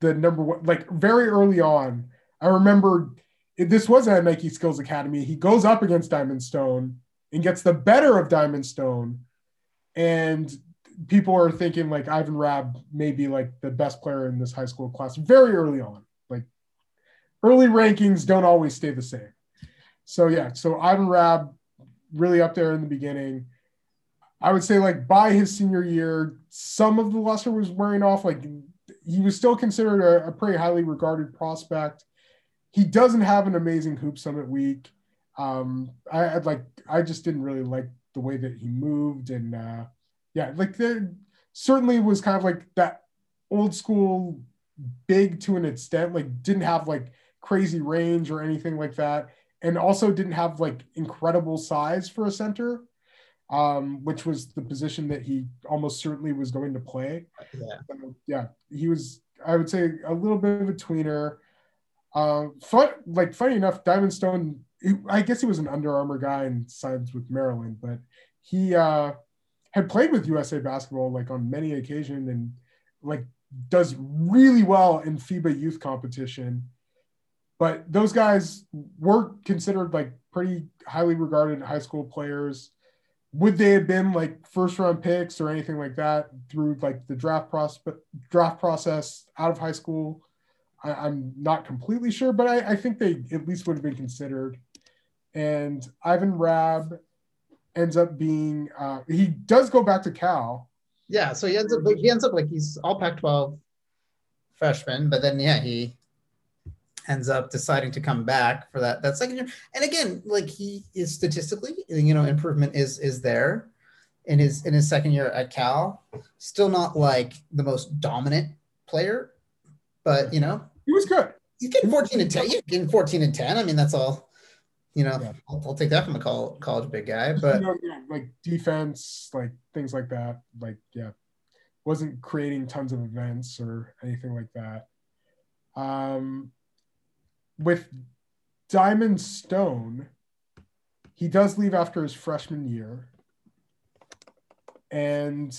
the number one, like very early on. I remember this was at Nike Skills Academy. He goes up against Diamond Stone and gets the better of Diamond Stone and people are thinking like Ivan Rabb may be like the best player in this high school class very early on. Like early rankings don't always stay the same. So yeah, so Ivan Rabb really up there in the beginning. I would say like by his senior year, some of the luster was wearing off. Like he was still considered a, a pretty highly regarded prospect. He doesn't have an amazing hoop summit week. Um, I, I'd like I just didn't really like the way that he moved and uh, yeah, like there certainly was kind of like that old school big to an extent, like didn't have like crazy range or anything like that, and also didn't have like incredible size for a center, um, which was the position that he almost certainly was going to play. Yeah, so, yeah, he was. I would say a little bit of a tweener. Uh, fun, like funny enough, Diamond Stone I guess he was an Under Armour guy and sides with Maryland, but he uh, had played with USA basketball like on many occasions and like does really well in FIBA youth competition. But those guys were considered like pretty highly regarded high school players. Would they have been like first round picks or anything like that through like the draft process draft process out of high school? I, am not completely sure, but I, I think they at least would have been considered. And Ivan Rabb ends up being uh, he does go back to Cal. Yeah, so he ends up he ends up like he's all Pac-12 freshman, but then yeah, he ends up deciding to come back for that that second year. And again, like he is statistically, you know, improvement is is there in his in his second year at Cal. Still not like the most dominant player, but you know, he was good. He's getting 14 and 10. He's getting 14 and 10. I mean, that's all you know, yeah. I'll, I'll, take that from a college, college big guy. But you know, yeah, like defense, like things like that. Like, yeah, wasn't creating tons of events or anything like that. Um, with Diamond Stone, he does leave after his freshman year, and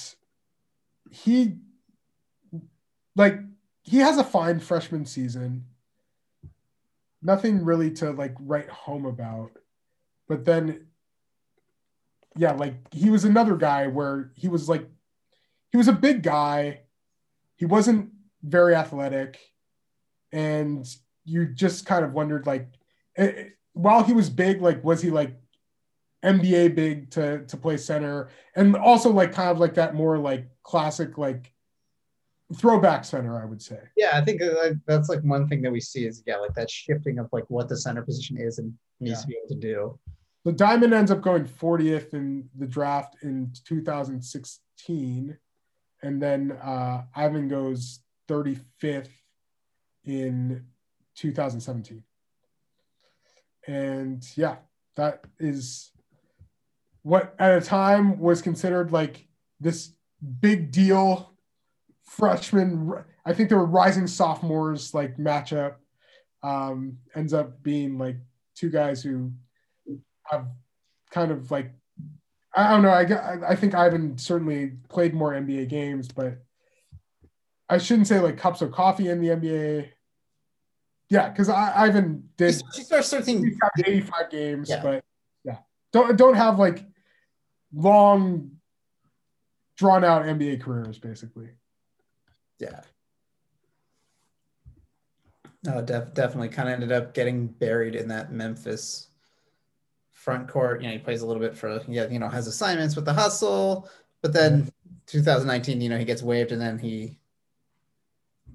he like he has a fine freshman season nothing really to like write home about. But then, yeah, like he was another guy where he was like, he was a big guy. He wasn't very athletic. And you just kind of wondered, like, it, eh, eh, while he was big, like, was he like NBA big to to play center, and also like kind of like that more like classic like throwback center, I would say. Yeah, I think uh, that's like one thing that we see is yeah, like that shifting of like what the center position is and needs yeah. to be able to do. The Diamond ends up going 40th in the draft in 2016, and then uh, Ivan goes 35th in 2017. And yeah, that is what at a time was considered like this big deal freshman. I think they were rising sophomores like matchup. Um, ends up being like two guys who have kind of like I don't know. I I think Ivan certainly played more NBA games, but I shouldn't say like cups of coffee in the NBA. Yeah, because Ivan did. She starts starting 85 games, yeah. but yeah, don't don't have like long, drawn out NBA careers basically yeah. No, def- definitely kind of ended up getting buried in that Memphis front court. You know, he plays a little bit for, yeah, you know, has assignments with the hustle, but then mm-hmm. 2019, you know, he gets waived and then he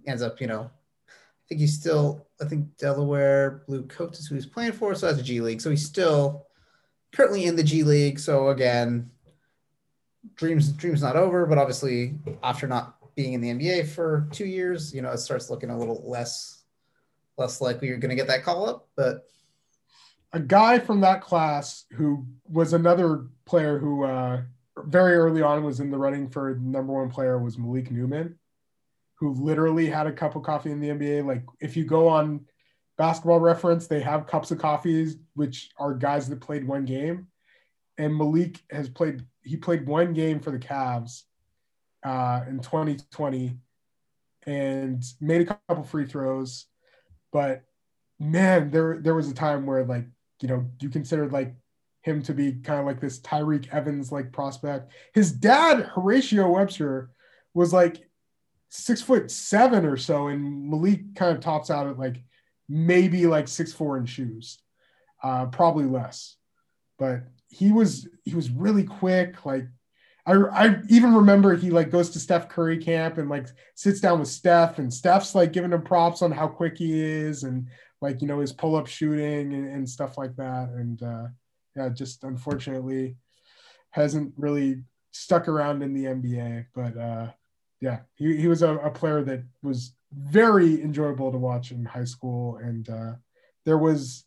ends up, you know, I think he's still, I think Delaware Blue Coats is who he's playing for. So that's a G League. So he's still currently in the G League. So again, dreams, dreams not over, but obviously after not being in the NBA for two years, you know, it starts looking a little less less likely you're going to get that call up. But a guy from that class who was another player who uh, very early on was in the running for number one player was Malik Newman, who literally had a cup of coffee in the NBA. Like if you go on basketball reference, they have cups of coffees, which are guys that played one game. And Malik has played, he played one game for the Cavs uh, in 2020 and made a couple free throws. But man, there there was a time where like you know you considered like him to be kind of like this Tyreke Evans like prospect. His dad Horatio Webster was like six foot seven or so, and Malik kind of tops out at like maybe like six four in shoes, uh, probably less. But he was he was really quick, like I, I even remember he like goes to Steph Curry camp and like sits down with Steph and Steph's like giving him props on how quick he is and like you know his pull up shooting and, and, stuff like that and uh, yeah just unfortunately hasn't really stuck around in the NBA but uh, yeah he, he was a, a, player that was very enjoyable to watch in high school and uh, there was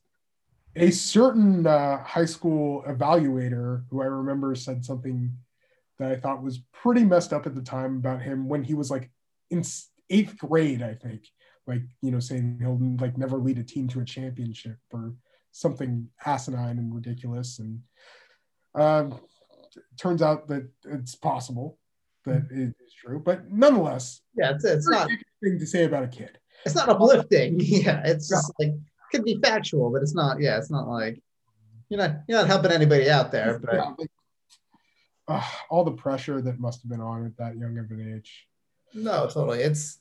a certain uh, high school evaluator who I remember said something that I thought was pretty messed up at the time about him when he was like in eighth grade, I think. Like, you know, saying he'll like never lead a team to a championship or something asinine and ridiculous. And um, turns out that it's possible that it is true, but nonetheless, yeah, it's, it's not thing to say about a kid. It's not uplifting. Yeah, it's just like could be factual, but it's not. Yeah, it's not like you're not you're not helping anybody out there. But yeah, like, uh, all the pressure that must have been on at that young of an age. No, totally. It's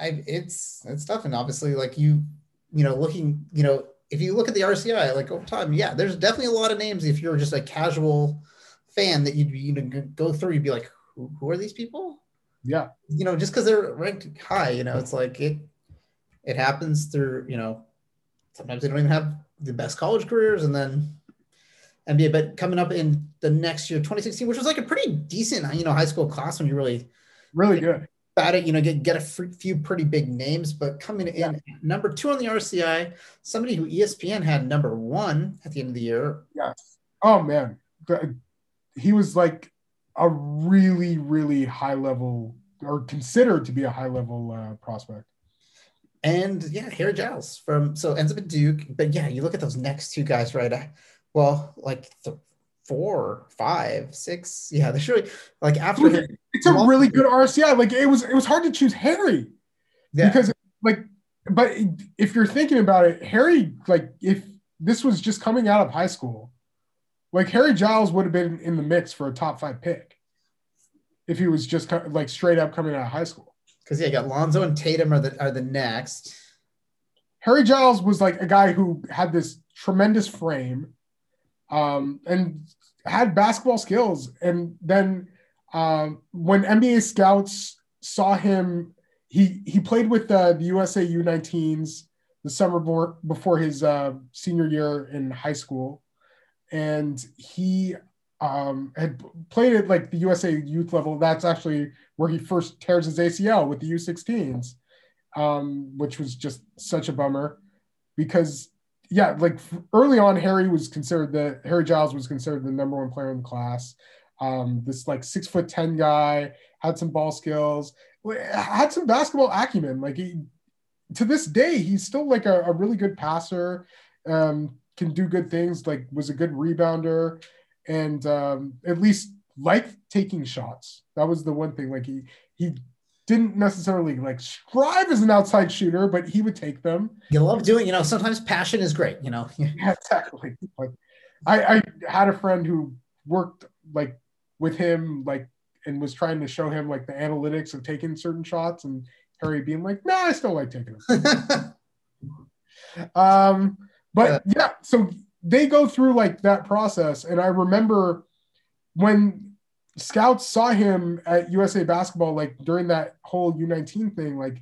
I it's it's tough, and obviously, like you you know, looking you know, if you look at the RCI like over time, yeah, there's definitely a lot of names. If you're just a casual fan, that you'd you know go through, you'd be like, who, who are these people? Yeah, you know, just because they're ranked high, you know, it's like it it happens through you know sometimes they don't even have the best college careers, and then NBA. But coming up in the next year, 2016, which was like a pretty decent you know high school class when you really really good about it, you know, get, get a few pretty big names, but coming in number two on the RCI, somebody who ESPN had number one at the end of the year. Yeah. Oh man, he was like a really, really high level or considered to be a high level uh, prospect. And yeah, Harry Giles from so ends up at Duke, but yeah, you look at those next two guys, right? well, like th- four, five, six. Yeah, they're really like after It's a really good RCI. Like it was, it was hard to choose Harry yeah. because like, but if you're thinking about it, Harry, like if this was just coming out of high school, like Harry Giles would have been in the mix for a top five pick if he was just like straight up coming out of high school. Because yeah, you got Lonzo and Tatum are the are the next. Harry Giles was like a guy who had this tremendous frame um, and had basketball skills. And then um, when NBA scouts saw him, he he played with uh, the USA U19s the summer before his uh, senior year in high school, and he um, had played at like the USA youth level. That's actually where he first tears his ACL with the U16s, um, which was just such a bummer because yeah, like early on, Harry was considered the Harry Giles was considered the number one player in the class. Um, this like six foot ten guy had some ball skills, had some basketball acumen. Like he, to this day, he's still like a, a really good passer. Um, can do good things. Like was a good rebounder, and um, at least liked taking shots. That was the one thing. Like he he didn't necessarily like strive as an outside shooter, but he would take them. You love doing, you know, sometimes passion is great, you know. yeah, exactly. Like I, I had a friend who worked like with him, like, and was trying to show him like the analytics of taking certain shots, and Harry being like, "No, nah, I still like taking them." um, but yeah. yeah, so they go through like that process, and I remember when scouts saw him at USA basketball like during that whole U19 thing like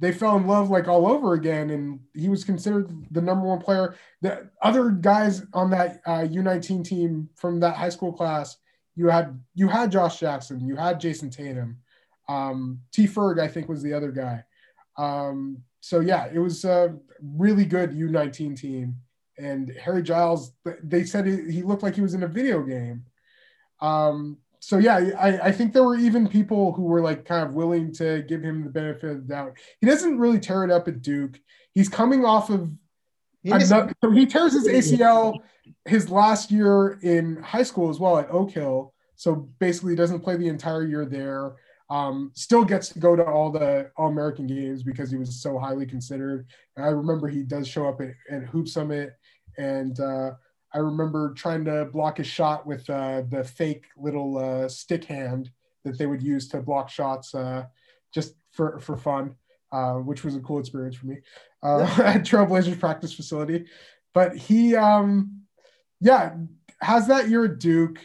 they fell in love like all over again. And he was considered the number one player. The other guys on that uh, U19 team from that high school class you had you had Josh Jackson you had Jayson Tatum. Um, T Ferg I think was the other guy. Um, so yeah it was a really good U19 team and Harry Giles they said he, he looked like he was in a video game um, so yeah, I, I think there were even people who were like kind of willing to give him the benefit of the doubt. He doesn't really tear it up at Duke. He's coming off of another, so he tears his ACL his last year in high school as well at Oak Hill. So basically, he doesn't play the entire year there. Um, still gets to go to all the All American games because he was so highly considered. And I remember he does show up at, at Hoop Summit and. Uh, I remember trying to block a shot with uh, the fake little uh, stick hand that they would use to block shots uh, just for, for fun, uh, which was a cool experience for me uh, at Trailblazers practice facility. But he, um, yeah, has that year at Duke,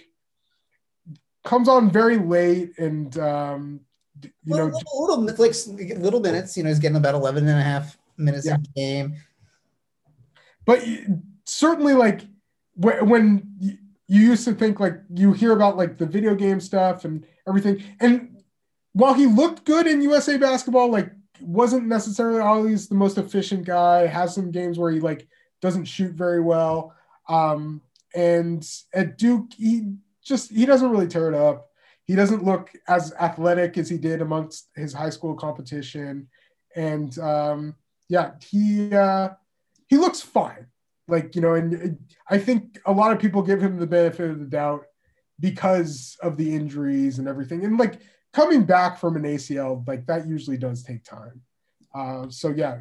comes on very late and, um, you know, little, little, like little minutes, you know, he's getting about 11 and a half minutes yeah. a game. But certainly like when you used to think like you hear about like the video game stuff and everything and while he looked good in USA basketball like wasn't necessarily always the most efficient guy has some games where he like doesn't shoot very well um and at Duke he just he doesn't really tear it up he doesn't look as athletic as he did amongst his high school competition and um yeah he uh he looks fine like you know and i think a lot of people give him the benefit of the doubt because of the injuries and everything. And like coming back from an ACL, like that usually does take time. Uh, so yeah,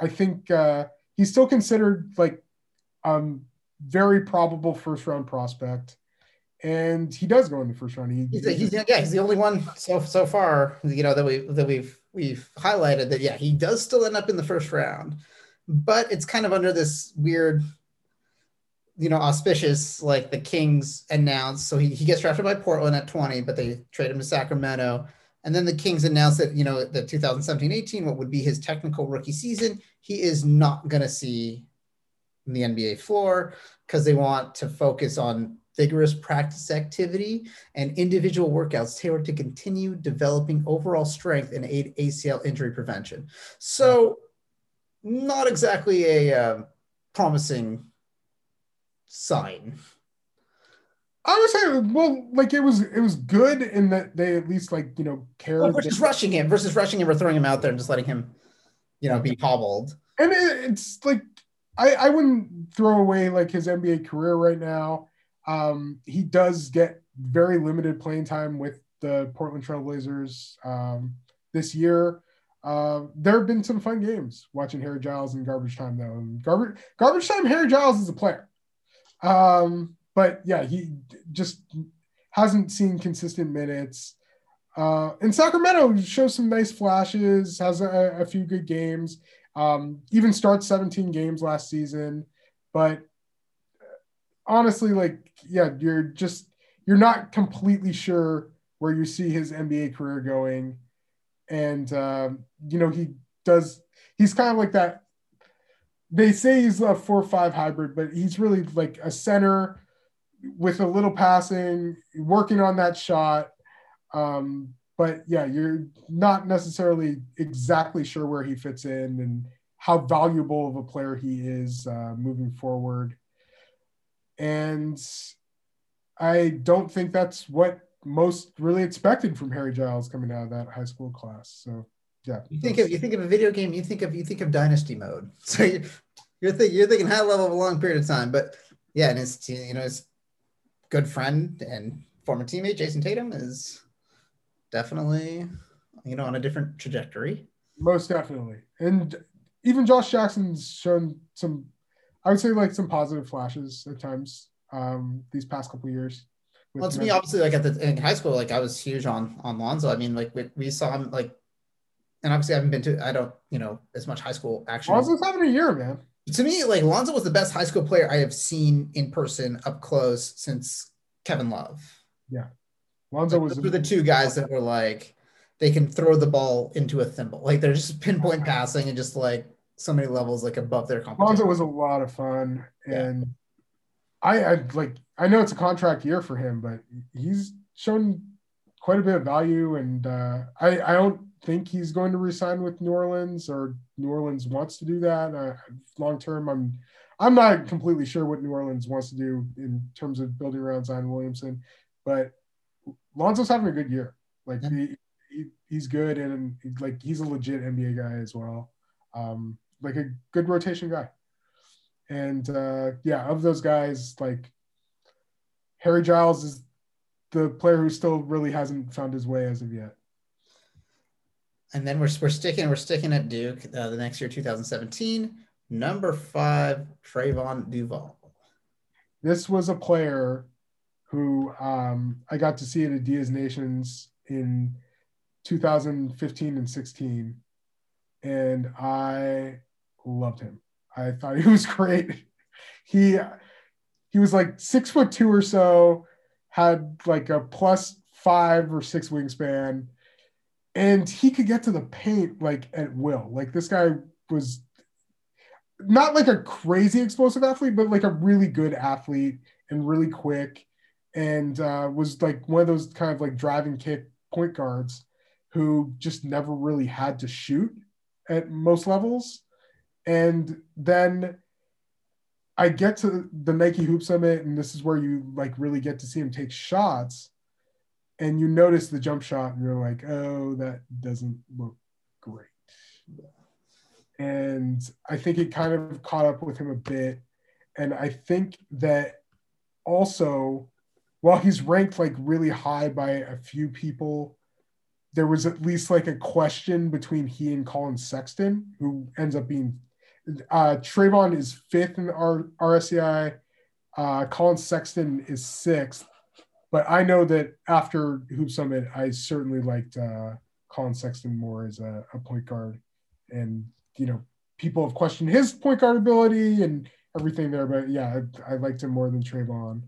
I, I think uh, he's still considered like um very probable first round prospect. And he does go in the first round. He, he's, he's, yeah, he's the only one so so far, you know, that we that we've we've highlighted that yeah, he does still end up in the first round, but it's kind of under this weird you know, auspicious, like the Kings announced. So he, he gets drafted by Portland at 20, but they trade him to Sacramento. And then the Kings announced that, you know, the 2017 18, what would be his technical rookie season, he is not going to see the NBA floor because they want to focus on vigorous practice activity and individual workouts tailored to continue developing overall strength and aid ACL injury prevention. So, not exactly a uh, promising sign. I would say, well, like it was, it was good in that they at least like you know cared. Well, versus rushing him versus rushing him or throwing him out there and just letting him, you know, be hobbled. And it, it's like I, I wouldn't throw away like his NBA career right now. Um, he does get very limited playing time with the Portland Trailblazers um, this year. Uh, there have been some fun games watching Harry Giles in garbage time though. And garbage garbage time, Harry Giles is a player. Um, but yeah, he just hasn't seen consistent minutes. Uh, and Sacramento shows some nice flashes, has a, a few good games. Um, even starts 17 games last season, but honestly, like, yeah, you're just you're not completely sure where you see his NBA career going, and um, you know he does. He's kind of like that they say he's a four five hybrid, but he's really like a center with a little passing, working on that shot. Um, but yeah, you're not necessarily exactly sure where he fits in and how valuable of a player he is uh, moving forward. And I don't think that's what most really expected from Harry Giles coming out of that high school class. So yeah. You think of you think of a video game, you think of you think of dynasty mode. So you're you're, think, you're thinking high level of a long period of time. But yeah, and his you know his good friend and former teammate Jayson Tatum is definitely you know on a different trajectory. Most definitely, and even Josh Jackson's shown some, I would say like some positive flashes at times um, these past couple years. Well, to me, obviously, like at the in high school, like I was huge on on Lonzo. I mean, like we, we saw him like and obviously I haven't been to I don't you know as much high school action. Lonzo's having a year, man. To me, like Lonzo was the best high school player I have seen in person up close since Kevin Love. Yeah, Lonzo like, was. Those were the two guys that were like they can throw the ball into a thimble. Like they're just pinpoint passing and just like so many levels like above their competition. Lonzo was a lot of fun, and yeah. I, I like I know it's a contract year for him, but he's shown quite a bit of value, and uh, I I don't think he's going to resign with New Orleans or New Orleans wants to do that. Uh, long term, I'm I'm not completely sure what New Orleans wants to do in terms of building around Zion Williamson, but Lonzo's having a good year. Like he, he he's good and like he's a legit NBA guy as well. Um, like a good rotation guy. And uh, yeah, of those guys, like Harry Giles is the player who still really hasn't found his way as of yet and then we're, we're sticking we're sticking at Duke uh, the next year, 2017. Number five, Trevon Duval. This was a player who um, I got to see at Adidas Nations in 2015 and 16, and I loved him. I thought he was great. He he was like six foot two or so, had like a plus five or six wingspan and he could get to the paint like at will. Like this guy was not like a crazy explosive athlete, but like a really good athlete and really quick, and uh, was like one of those kind of like driving kick point guards who just never really had to shoot at most levels. And then I get to the Nike Hoop Summit, and this is where you like really get to see him take shots and you notice the jump shot and you're like, oh, that doesn't look great. And I think it kind of caught up with him a bit. And I think that also while he's ranked like really high by a few people, there was at least like a question between he and Collin Sexton, who ends up being uh, Trevon is fifth in the R- RSCI. Uh, Collin Sexton is sixth. But I know that after Hoop Summit, I certainly liked uh, Collin Sexton more as a, a point guard. And, you know, people have questioned his point guard ability and everything there. But yeah, I, I liked him more than Trevon.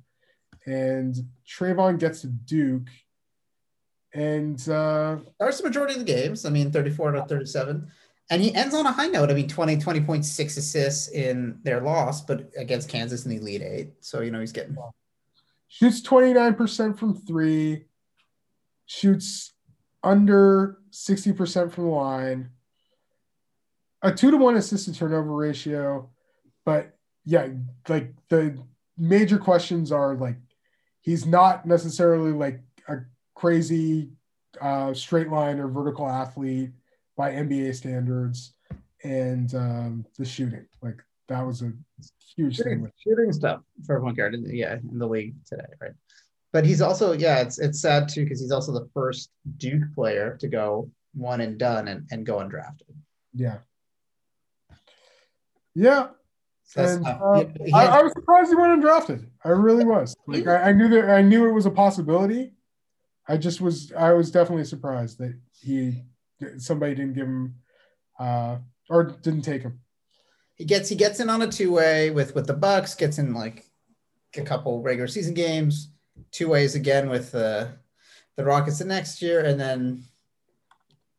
And Trevon gets to Duke. And uh, starts the majority of the games. I mean, 34 to 37 and he ends on a high note. I mean, 20, 20.6 assists in their loss, but against Kansas in the Elite Eight. So, you know, he's getting. Shoots 29% from three, shoots under 60% from the line, a two to one assist to turnover ratio. But yeah, like the major questions are like, he's not necessarily like a crazy uh, straight line or vertical athlete by NBA standards, and um, the shooting. Like that was a huge shooting, thing. shooting stuff for point guard, in, yeah, in the league today, right? But he's also, yeah, it's it's sad too because he's also the first Duke player to go one and done and, and go undrafted. Yeah. Yeah. and, uh, I, I, was surprised he went undrafted. I really was. Like I, I knew that I knew it was a possibility. I just was I was definitely surprised that he somebody didn't give him uh, or didn't take him. He gets he gets in on a two way with with the Bucks. Gets in like a couple regular season games. Two ways again with the the Rockets the next year, and then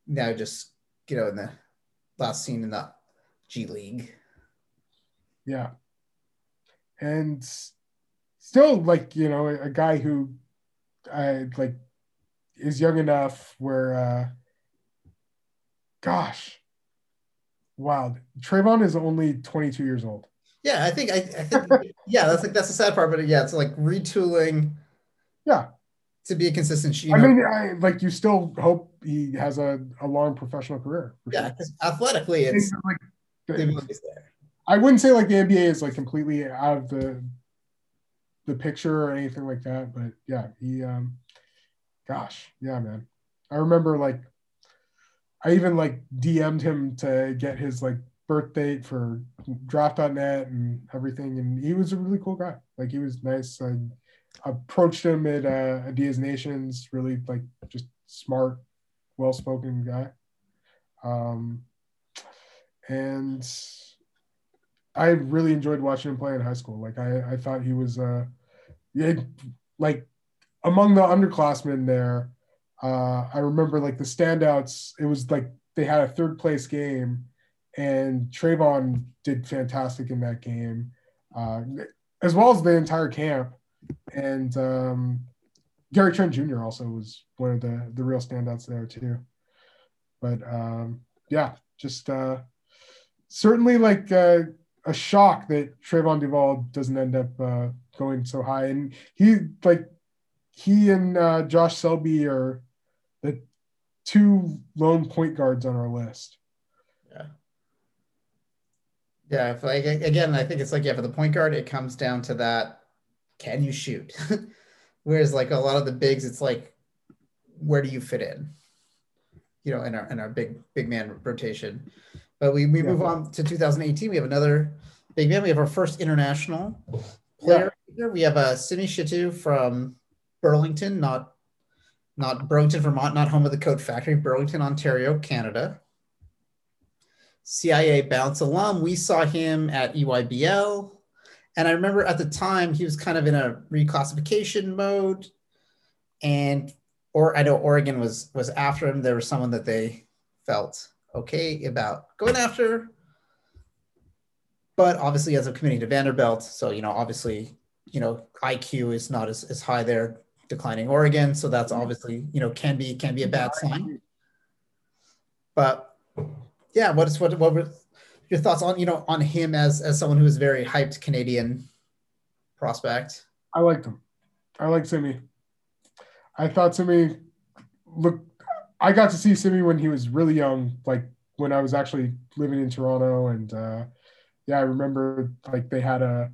now just you know in the last scene in the G League. Yeah, and still like you know a guy who I like is young enough where uh gosh, wow. Trevon is only 22 years old. Yeah, I think I, I think yeah, that's like that's the sad part, but yeah, it's like retooling. Yeah. To be a consistent shooter. I mean, I, like you still hope he has a, a long professional career. Yeah, because athletically, it's like, I wouldn't say like the NBA is like completely out of the the picture or anything like that, but yeah, he um gosh, yeah, man. I remember like I even like DM'd him to get his like birth date for draft.net and everything. And he was a really cool guy. Like he was nice. I approached him at uh, Adidas Nations, really like just smart, well spoken guy. Um, and I really enjoyed watching him play in high school. Like I, I thought he was uh, it, like among the underclassmen there uh, I remember like the standouts. It was like they had a third place game, and Trevon did fantastic in that game, uh, as well as the entire camp. And um, Gary Trent Jr. also was one of the the real standouts there too. But um, yeah, just uh, certainly like uh, a shock that Trevon Duval doesn't end up uh, going so high. And he like he and uh, Josh Selby are the two lone point guards on our list. Yeah. Yeah. If like again, I think it's like yeah, for the point guard, it comes down to that: can you shoot? Whereas like a lot of the bigs, it's like, where do you fit in? You know, in our in our big big man rotation. But we, we yeah. move on to 2018. We have another big man. We have our first international player yeah. here. We have a uh, Simi Shittu from Burlington, not not Burlington, Vermont, not home of the Coat Factory, Burlington, Ontario, Canada. CIA bounce alum. We saw him at EYBL. And I remember at the time he was kind of in a reclassification mode. And or I know Oregon was was after him. There was someone that they felt okay about going after. But obviously, as a committee to Vanderbilt, so you know, obviously, you know, IQ is not as, as high there declining Oregon. So that's mm-hmm. obviously, you know, can be can be a bad sign. But yeah, what is what what were your thoughts on you know on him as as someone who is very hyped Canadian prospect? I liked him. I liked Simi. I thought Simi look I got to see Simi when he was really young, like when I was actually living in Toronto and uh yeah, I remember like they had a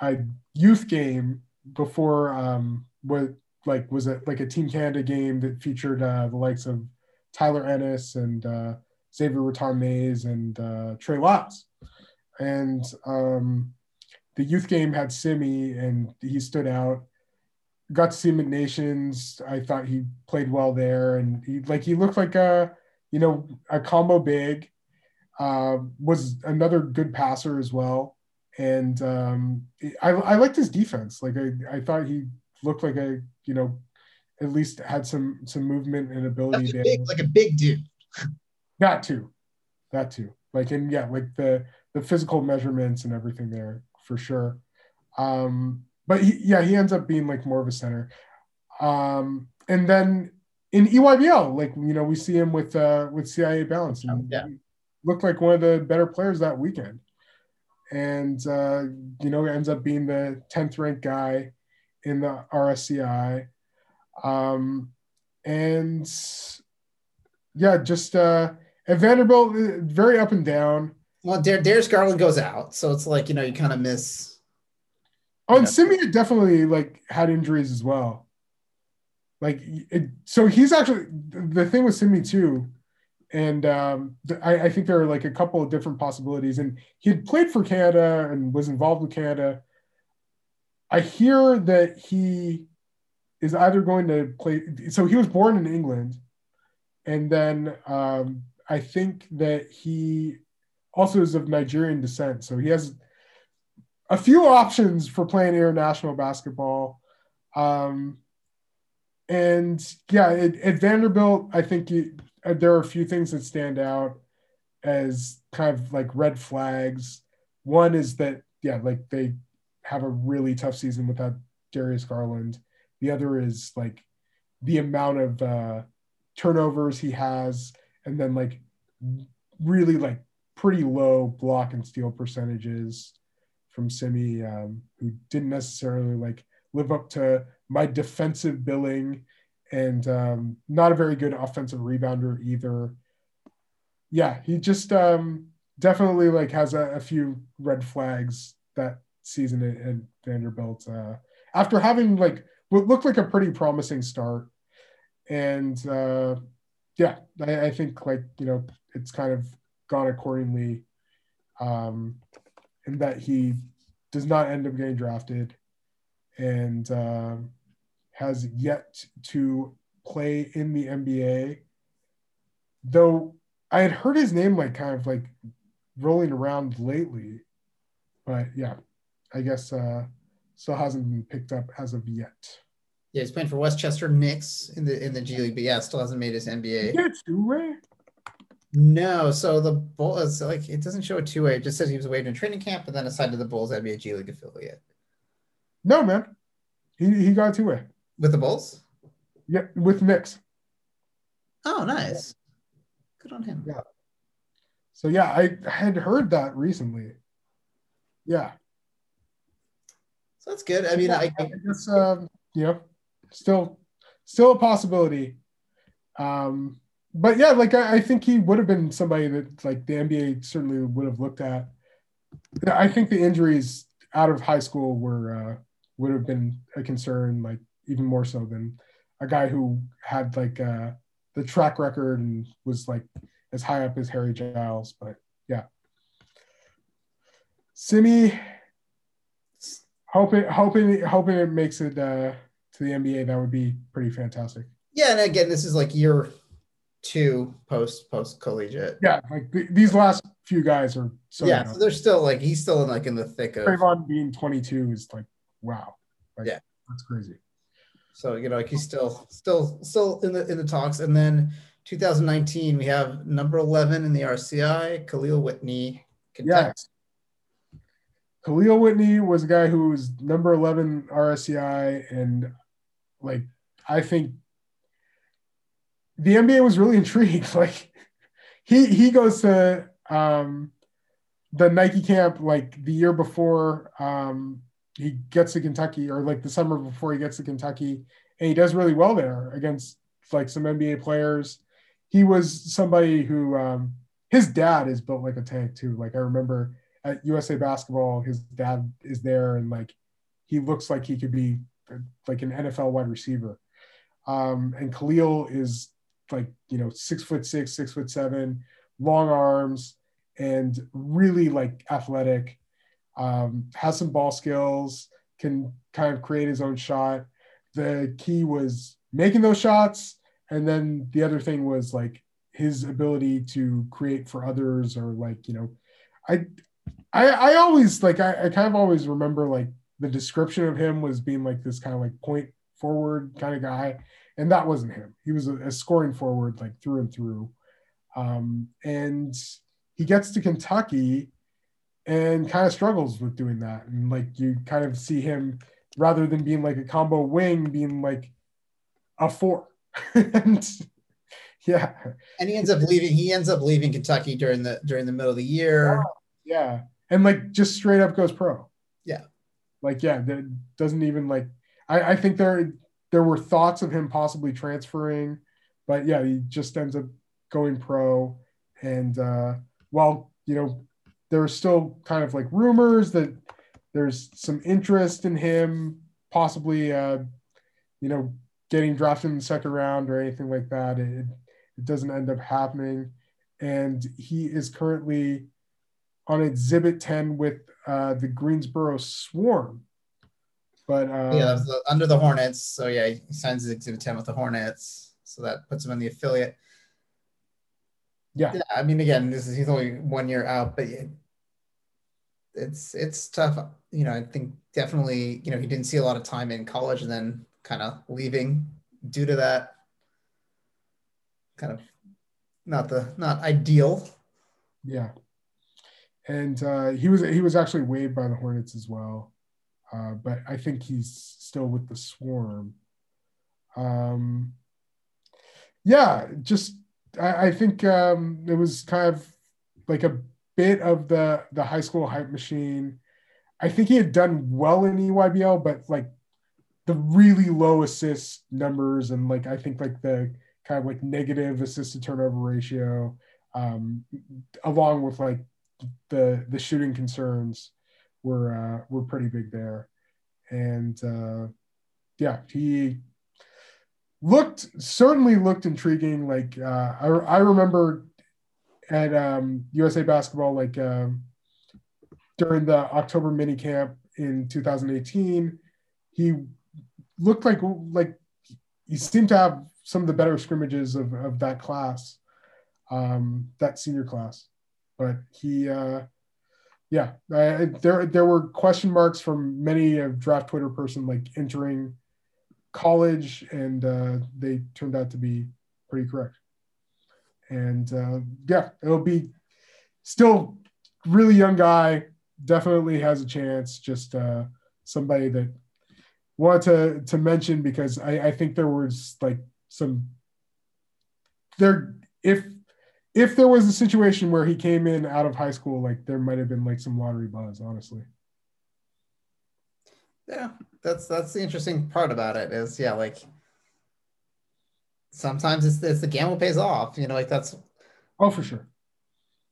a youth game before um what like was it like a Team Canada game that featured uh, the likes of Tyler Ennis and uh, Xavier Rathan-Mayes and uh, Trey Lyles. And um, the youth game had Simi and he stood out. Got to see him at Nations. I thought he played well there, and he like he looked like a you know a combo big. Uh, was another good passer as well, and um, I, I liked his defense. Like I, I thought he looked like a you know at least had some some movement and ability there. Big, like a big dude. That too, that too. Like and yeah, like the the physical measurements and everything there for sure. Um, but he, yeah, he ends up being like more of a center. Um, and then in EYBL, like you know, we see him with uh, with CIA Bounce, yeah. looked like one of the better players that weekend. And uh, you know, ends up being the tenth ranked guy in the RSCI. Um, and yeah, just uh, at Vanderbilt, uh, very up and down. Well, Dar- Darius Garland goes out, so it's like you know you kind of miss. Oh, and Simi definitely like had injuries as well. Like, it, so he's actually the thing with Simi too, and um, I, I think there are like a couple of different possibilities. And he had played for Canada and was involved with Canada. I hear that he is either going to play. So he was born in England, and then um, I think that he also is of Nigerian descent. So he has a few options for playing international basketball. Um, and yeah, it, at Vanderbilt, I think you, there are a few things that stand out as kind of like red flags. One is that, yeah, like they have a really tough season without Darius Garland. The other is like the amount of uh, turnovers he has, and then like really like pretty low block and steal percentages from Simi, um, who didn't necessarily like live up to my defensive billing, and um, not a very good offensive rebounder either. Yeah, he just um, definitely like has a, a, few red flags that season at, at Vanderbilt uh, after having like what looked like a pretty promising start, and uh, yeah, I, I think like you know it's kind of gone accordingly, um, in that he does not end up getting drafted and uh, has yet to play in the NBA. Though I had heard his name like kind of like rolling around lately, but yeah, I guess uh, still hasn't been picked up as of yet. Yeah, he's playing for Westchester Knicks in the in the G League, but yeah, still hasn't made his NBA. Yeah, two way. No, so the Bulls like it doesn't show a two way. It just says he was waived in training camp and then assigned to the Bulls NBA G League affiliate. No, man, he he got two way with the Bulls. Yeah, with Knicks. Oh, nice. Good on him. Yeah. So yeah, I had heard that recently. Yeah. So that's good. I mean, yeah, I, I guess um, you know, still still a possibility. Um, but yeah, like I, I, think he would have been somebody that like the NBA certainly would have looked at. I think the injuries out of high school were uh, would have been a concern, like even more so than a guy who had like uh, the track record and was like as high up as Harry Giles. But yeah, Simi, hoping hoping hoping it makes it uh, to the NBA. That would be pretty fantastic. Yeah, and again, this is like year two post post collegiate. Yeah, like th- these last few guys are so yeah. So they're still like he's still in like in the thick of Trevon being 22 is like wow. Like, yeah, that's crazy. So you know, like he's still still still in the in the talks, and then 2019 we have number 11 in the RSCI, Kahlil Whitney. Yes. Kahlil Whitney was a guy who was number 11 RSCI, and like I think the NBA was really intrigued. Like he he goes to um, the Nike camp like the year before um, he gets to Kentucky, or like the summer before he gets to Kentucky, and he does really well there against like some NBA players. He was somebody who um, his dad is built like a tank too. Like I remember at USA Basketball, his dad is there, and like he looks like he could be like an NFL wide receiver. Um, and Kahlil is like you know six foot six, six foot seven, long arms, and really like athletic. Um, has some ball skills, can kind of create his own shot. The key was making those shots, and then the other thing was like his ability to create for others, or like you know, I I, I always like I, I kind of always remember like the description of him was being like this kind of like point forward kind of guy, and that wasn't him. He was a, a scoring forward like through and through. Um, and he gets to Kentucky and kind of struggles with doing that. And like you kind of see him rather than being like a combo wing, being like a four. and yeah. And he ends up leaving, he ends up leaving Kentucky during the during the middle of the year. Yeah. And like just straight up goes pro. Yeah. Like, yeah, that doesn't even like I, I think there there were thoughts of him possibly transferring, but yeah, he just ends up going pro. And uh while you know there's still kind of like rumors that there's some interest in him possibly uh you know getting drafted in the second round or anything like that. It, it doesn't end up happening. And he is currently on exhibit 10 with uh, the greensboro swarm. But uh, yeah the, under the hornets. So yeah he signs his exhibit 10 with the hornets. So that puts him in the affiliate. Yeah. yeah i mean again this is he's only one year out but it's it's tough you know i think definitely you know he didn't see a lot of time in college and then kind of leaving due to that. Kind of not the not ideal. Yeah. And uh, he was he was actually waived by the hornets as well uh, but i think he's still with the swarm. Um yeah just I, I think um, it was kind of like a bit of the the high school hype machine. I think he had done well in EYBL, but like the really low assist numbers and like I think like the kind of like negative assist to turnover ratio, um, along with like the the shooting concerns were uh, were pretty big there, and uh, yeah, he looked certainly looked intriguing. Like uh, I, I remember at um, USA Basketball, like um, during the October mini camp in 2018, he looked like like he seemed to have some of the better scrimmages of, of that class, um, that senior class. But he, uh, yeah, uh, there there were question marks from many of draft Twitter person like entering college, and uh, they turned out to be pretty correct. And uh, yeah, it'll be still really young guy, definitely has a chance. Just uh, somebody that wanted to to mention because I, I think there was like some there if if there was a situation where he came in out of high school, like there might have been like some lottery buzz, honestly. Yeah, that's that's the interesting part about it is yeah, like sometimes it's, it's the gamble pays off. You know, like that's oh for sure.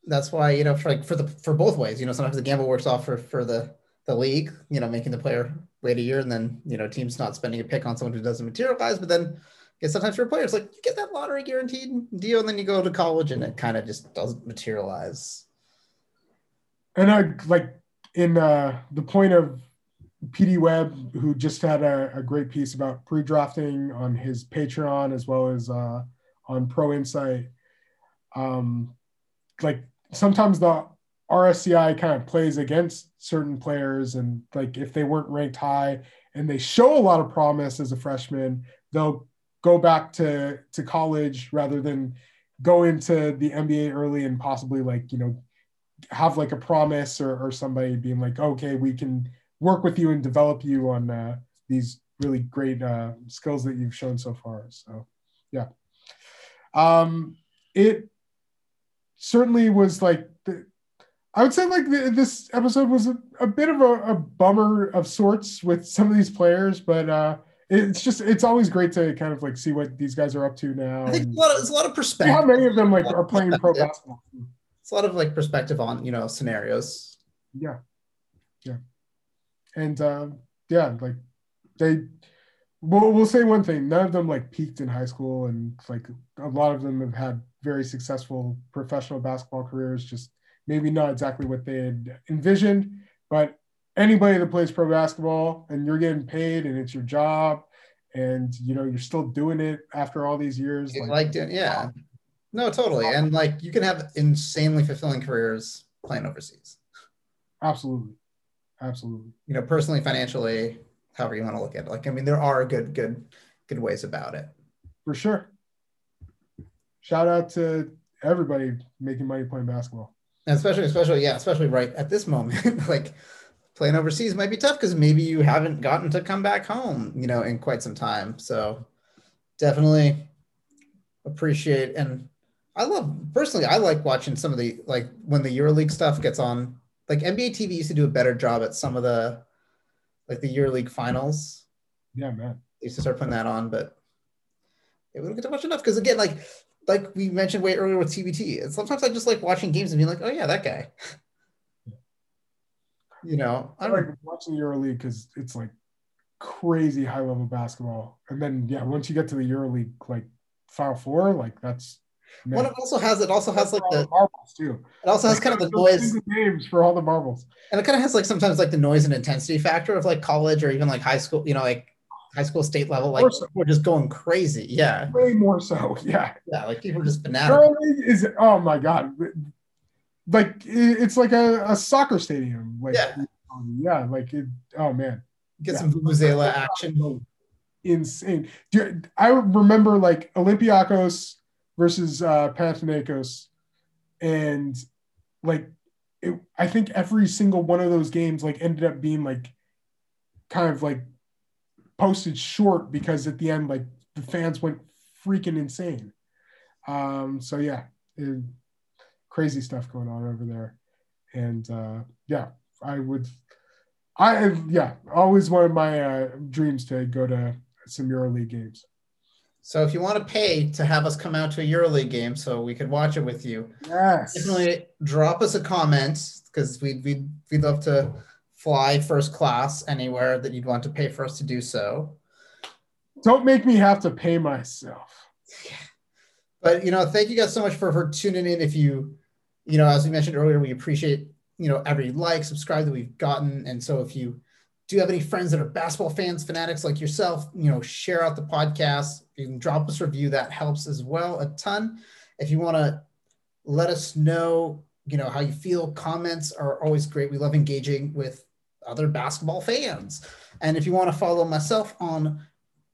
That's why you know for like for the for both ways. You know, sometimes the gamble works off for for the the league. You know, making the player wait a year, and then you know teams not spending a pick on someone who doesn't materialize. But then, yeah, sometimes for players, like you get that lottery guaranteed deal, and then you go to college, and it kind of just doesn't materialize. And I like in uh, the point of PD Web, who just had a, a great piece about pre-drafting on his Patreon as well as uh, on Pro Insight. Um, like sometimes the RSCI kind of plays against certain players, and like if they weren't ranked high and they show a lot of promise as a freshman, they'll go back to to college rather than go into the NBA early and possibly like you know have like a promise or, or somebody being like, okay, we can work with you and develop you on uh, these really great uh, skills that you've shown so far. So, yeah. Um, it certainly was like, the, I would say like the, this episode was a, a bit of a, a, bummer of sorts with some of these players, but uh, it's just it's always great to kind of like see what these guys are up to now. I think a lot of, it's a lot of perspective. How many of them like are playing pro basketball? It's a lot of like perspective on you know scenarios. Yeah, yeah and uh, yeah, like they we'll, we'll say one thing. None of them like peaked in high school and like a lot of them have had very successful professional basketball careers just maybe not exactly what they had envisioned. But anybody that plays pro basketball and you're getting paid and it's your job and you know you're still doing it after all these years like, like doing yeah. No totally. And like you can have insanely fulfilling careers playing overseas. Absolutely absolutely you know personally financially however you want to look at it like i mean there are good good good ways about it for sure shout out to everybody making money playing basketball and especially especially yeah especially right at this moment like playing overseas might be tough because maybe you haven't gotten to come back home, you know, in quite some time. So definitely appreciate and I love personally, I like watching some of the like when the EuroLeague stuff gets on. Like NBA TV used to do a better job at some of the like the EuroLeague finals. Yeah, man. They used to start putting that on, but yeah, we don't get to watch enough because again, like like we mentioned way earlier with TBT, and sometimes I just like watching games and being like, oh yeah, that guy. you know, I like watching the EuroLeague because it's like crazy high level basketball, and then yeah, once you get to the EuroLeague like Final Four, like that's. It also has it also has like the marbles too. It also has kind of the noise games for all the marbles, and it kind of has like sometimes like the noise and intensity factor of like college or even like high school. You know, like high school state level, like so. we're just going crazy. Yeah, way more so. Yeah, yeah, like people are just fanatical. Is oh my god, like it's like a, a soccer stadium. Like yeah, yeah like it. Oh man, get yeah. some vuvuzela action. Insane. Dude, I remember like Olympiacos versus uh, Panathinaikos, and like it, I think every single one of those games like ended up being like kind of like posted short because at the end like the fans went freaking insane. Um, so yeah, it, crazy stuff going on over there. And uh, yeah, I would, I yeah, always one of my uh, dreams to go to some EuroLeague games. So if you want to pay to have us come out to a EuroLeague game so we could watch it with you, yes, definitely drop us a comment because we'd, we'd, we'd love to fly first class anywhere that you'd want to pay for us to do so. Don't make me have to pay myself. But you know, thank you guys so much for, for tuning in. If you you know, as we mentioned earlier, we appreciate, you know, every like, subscribe that we've gotten. And so if you do you have any friends that are basketball fans, fanatics like yourself, you know, share out the podcast. You can drop us a review. That helps as well a ton. If you want to let us know, you know, how you feel, comments are always great. We love engaging with other basketball fans. And if you want to follow myself on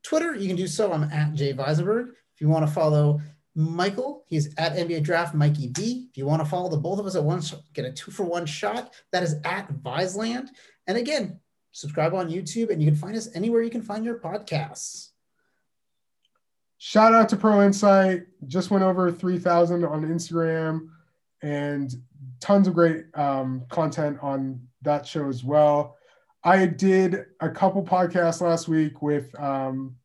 Twitter, you can do so. I'm at Jay Visenberg. If you want to follow Michael. He's at NBA Draft Mikey V. If you want to follow the both of us at once, get a two for one shot. That is at Viseland. And again, subscribe on YouTube and you can find us anywhere you can find your podcasts. Shout out to Pro Insight. Just went over 3,000 on Instagram and tons of great um, content on that show as well. I did a couple podcasts last week with um,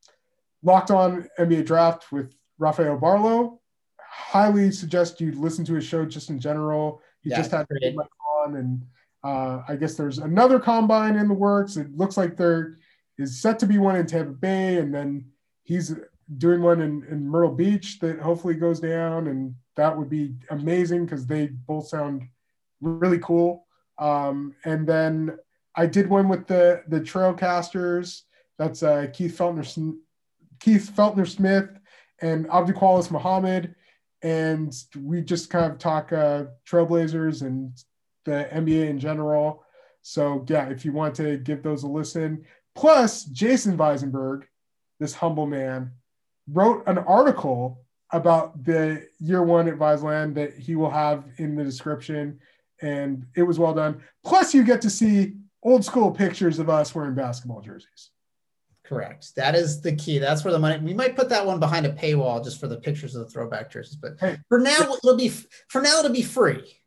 Locked On NBA Draft with Rafael Barlowe. Highly suggest you listen to his show just in general. He yeah, just had on, and uh, I guess there's another combine in the works. It looks like there is set to be one in Tampa Bay, and then he's doing one in, in Myrtle Beach that hopefully goes down, and that would be amazing because they both sound really cool. Um, and then I did one with the the Trailcasters. That's uh, Keith Feltner Keith Feltner Smith and Abduqualis Muhammad. And we just kind of talk uh, Trailblazers and the NBA in general. So, yeah, if you want to give those a listen. Plus, Jason Visenberg, this humble man, wrote an article about the year one at Viseland that he will have in the description. And it was well done. Plus, you get to see old school pictures of us wearing basketball jerseys. Correct. That is the key. That's where the money. We might put that one behind a paywall just for the pictures of the throwback jerseys, but hey, for now it'll be for now it'll be free.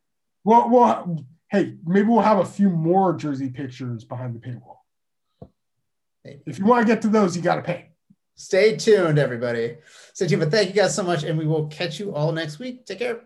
Well, well, hey, maybe we'll have a few more jersey pictures behind the paywall. Maybe. If you want to get to those, you got to pay. Stay tuned, everybody. Stay tuned. But thank you guys so much, and we will catch you all next week. Take care.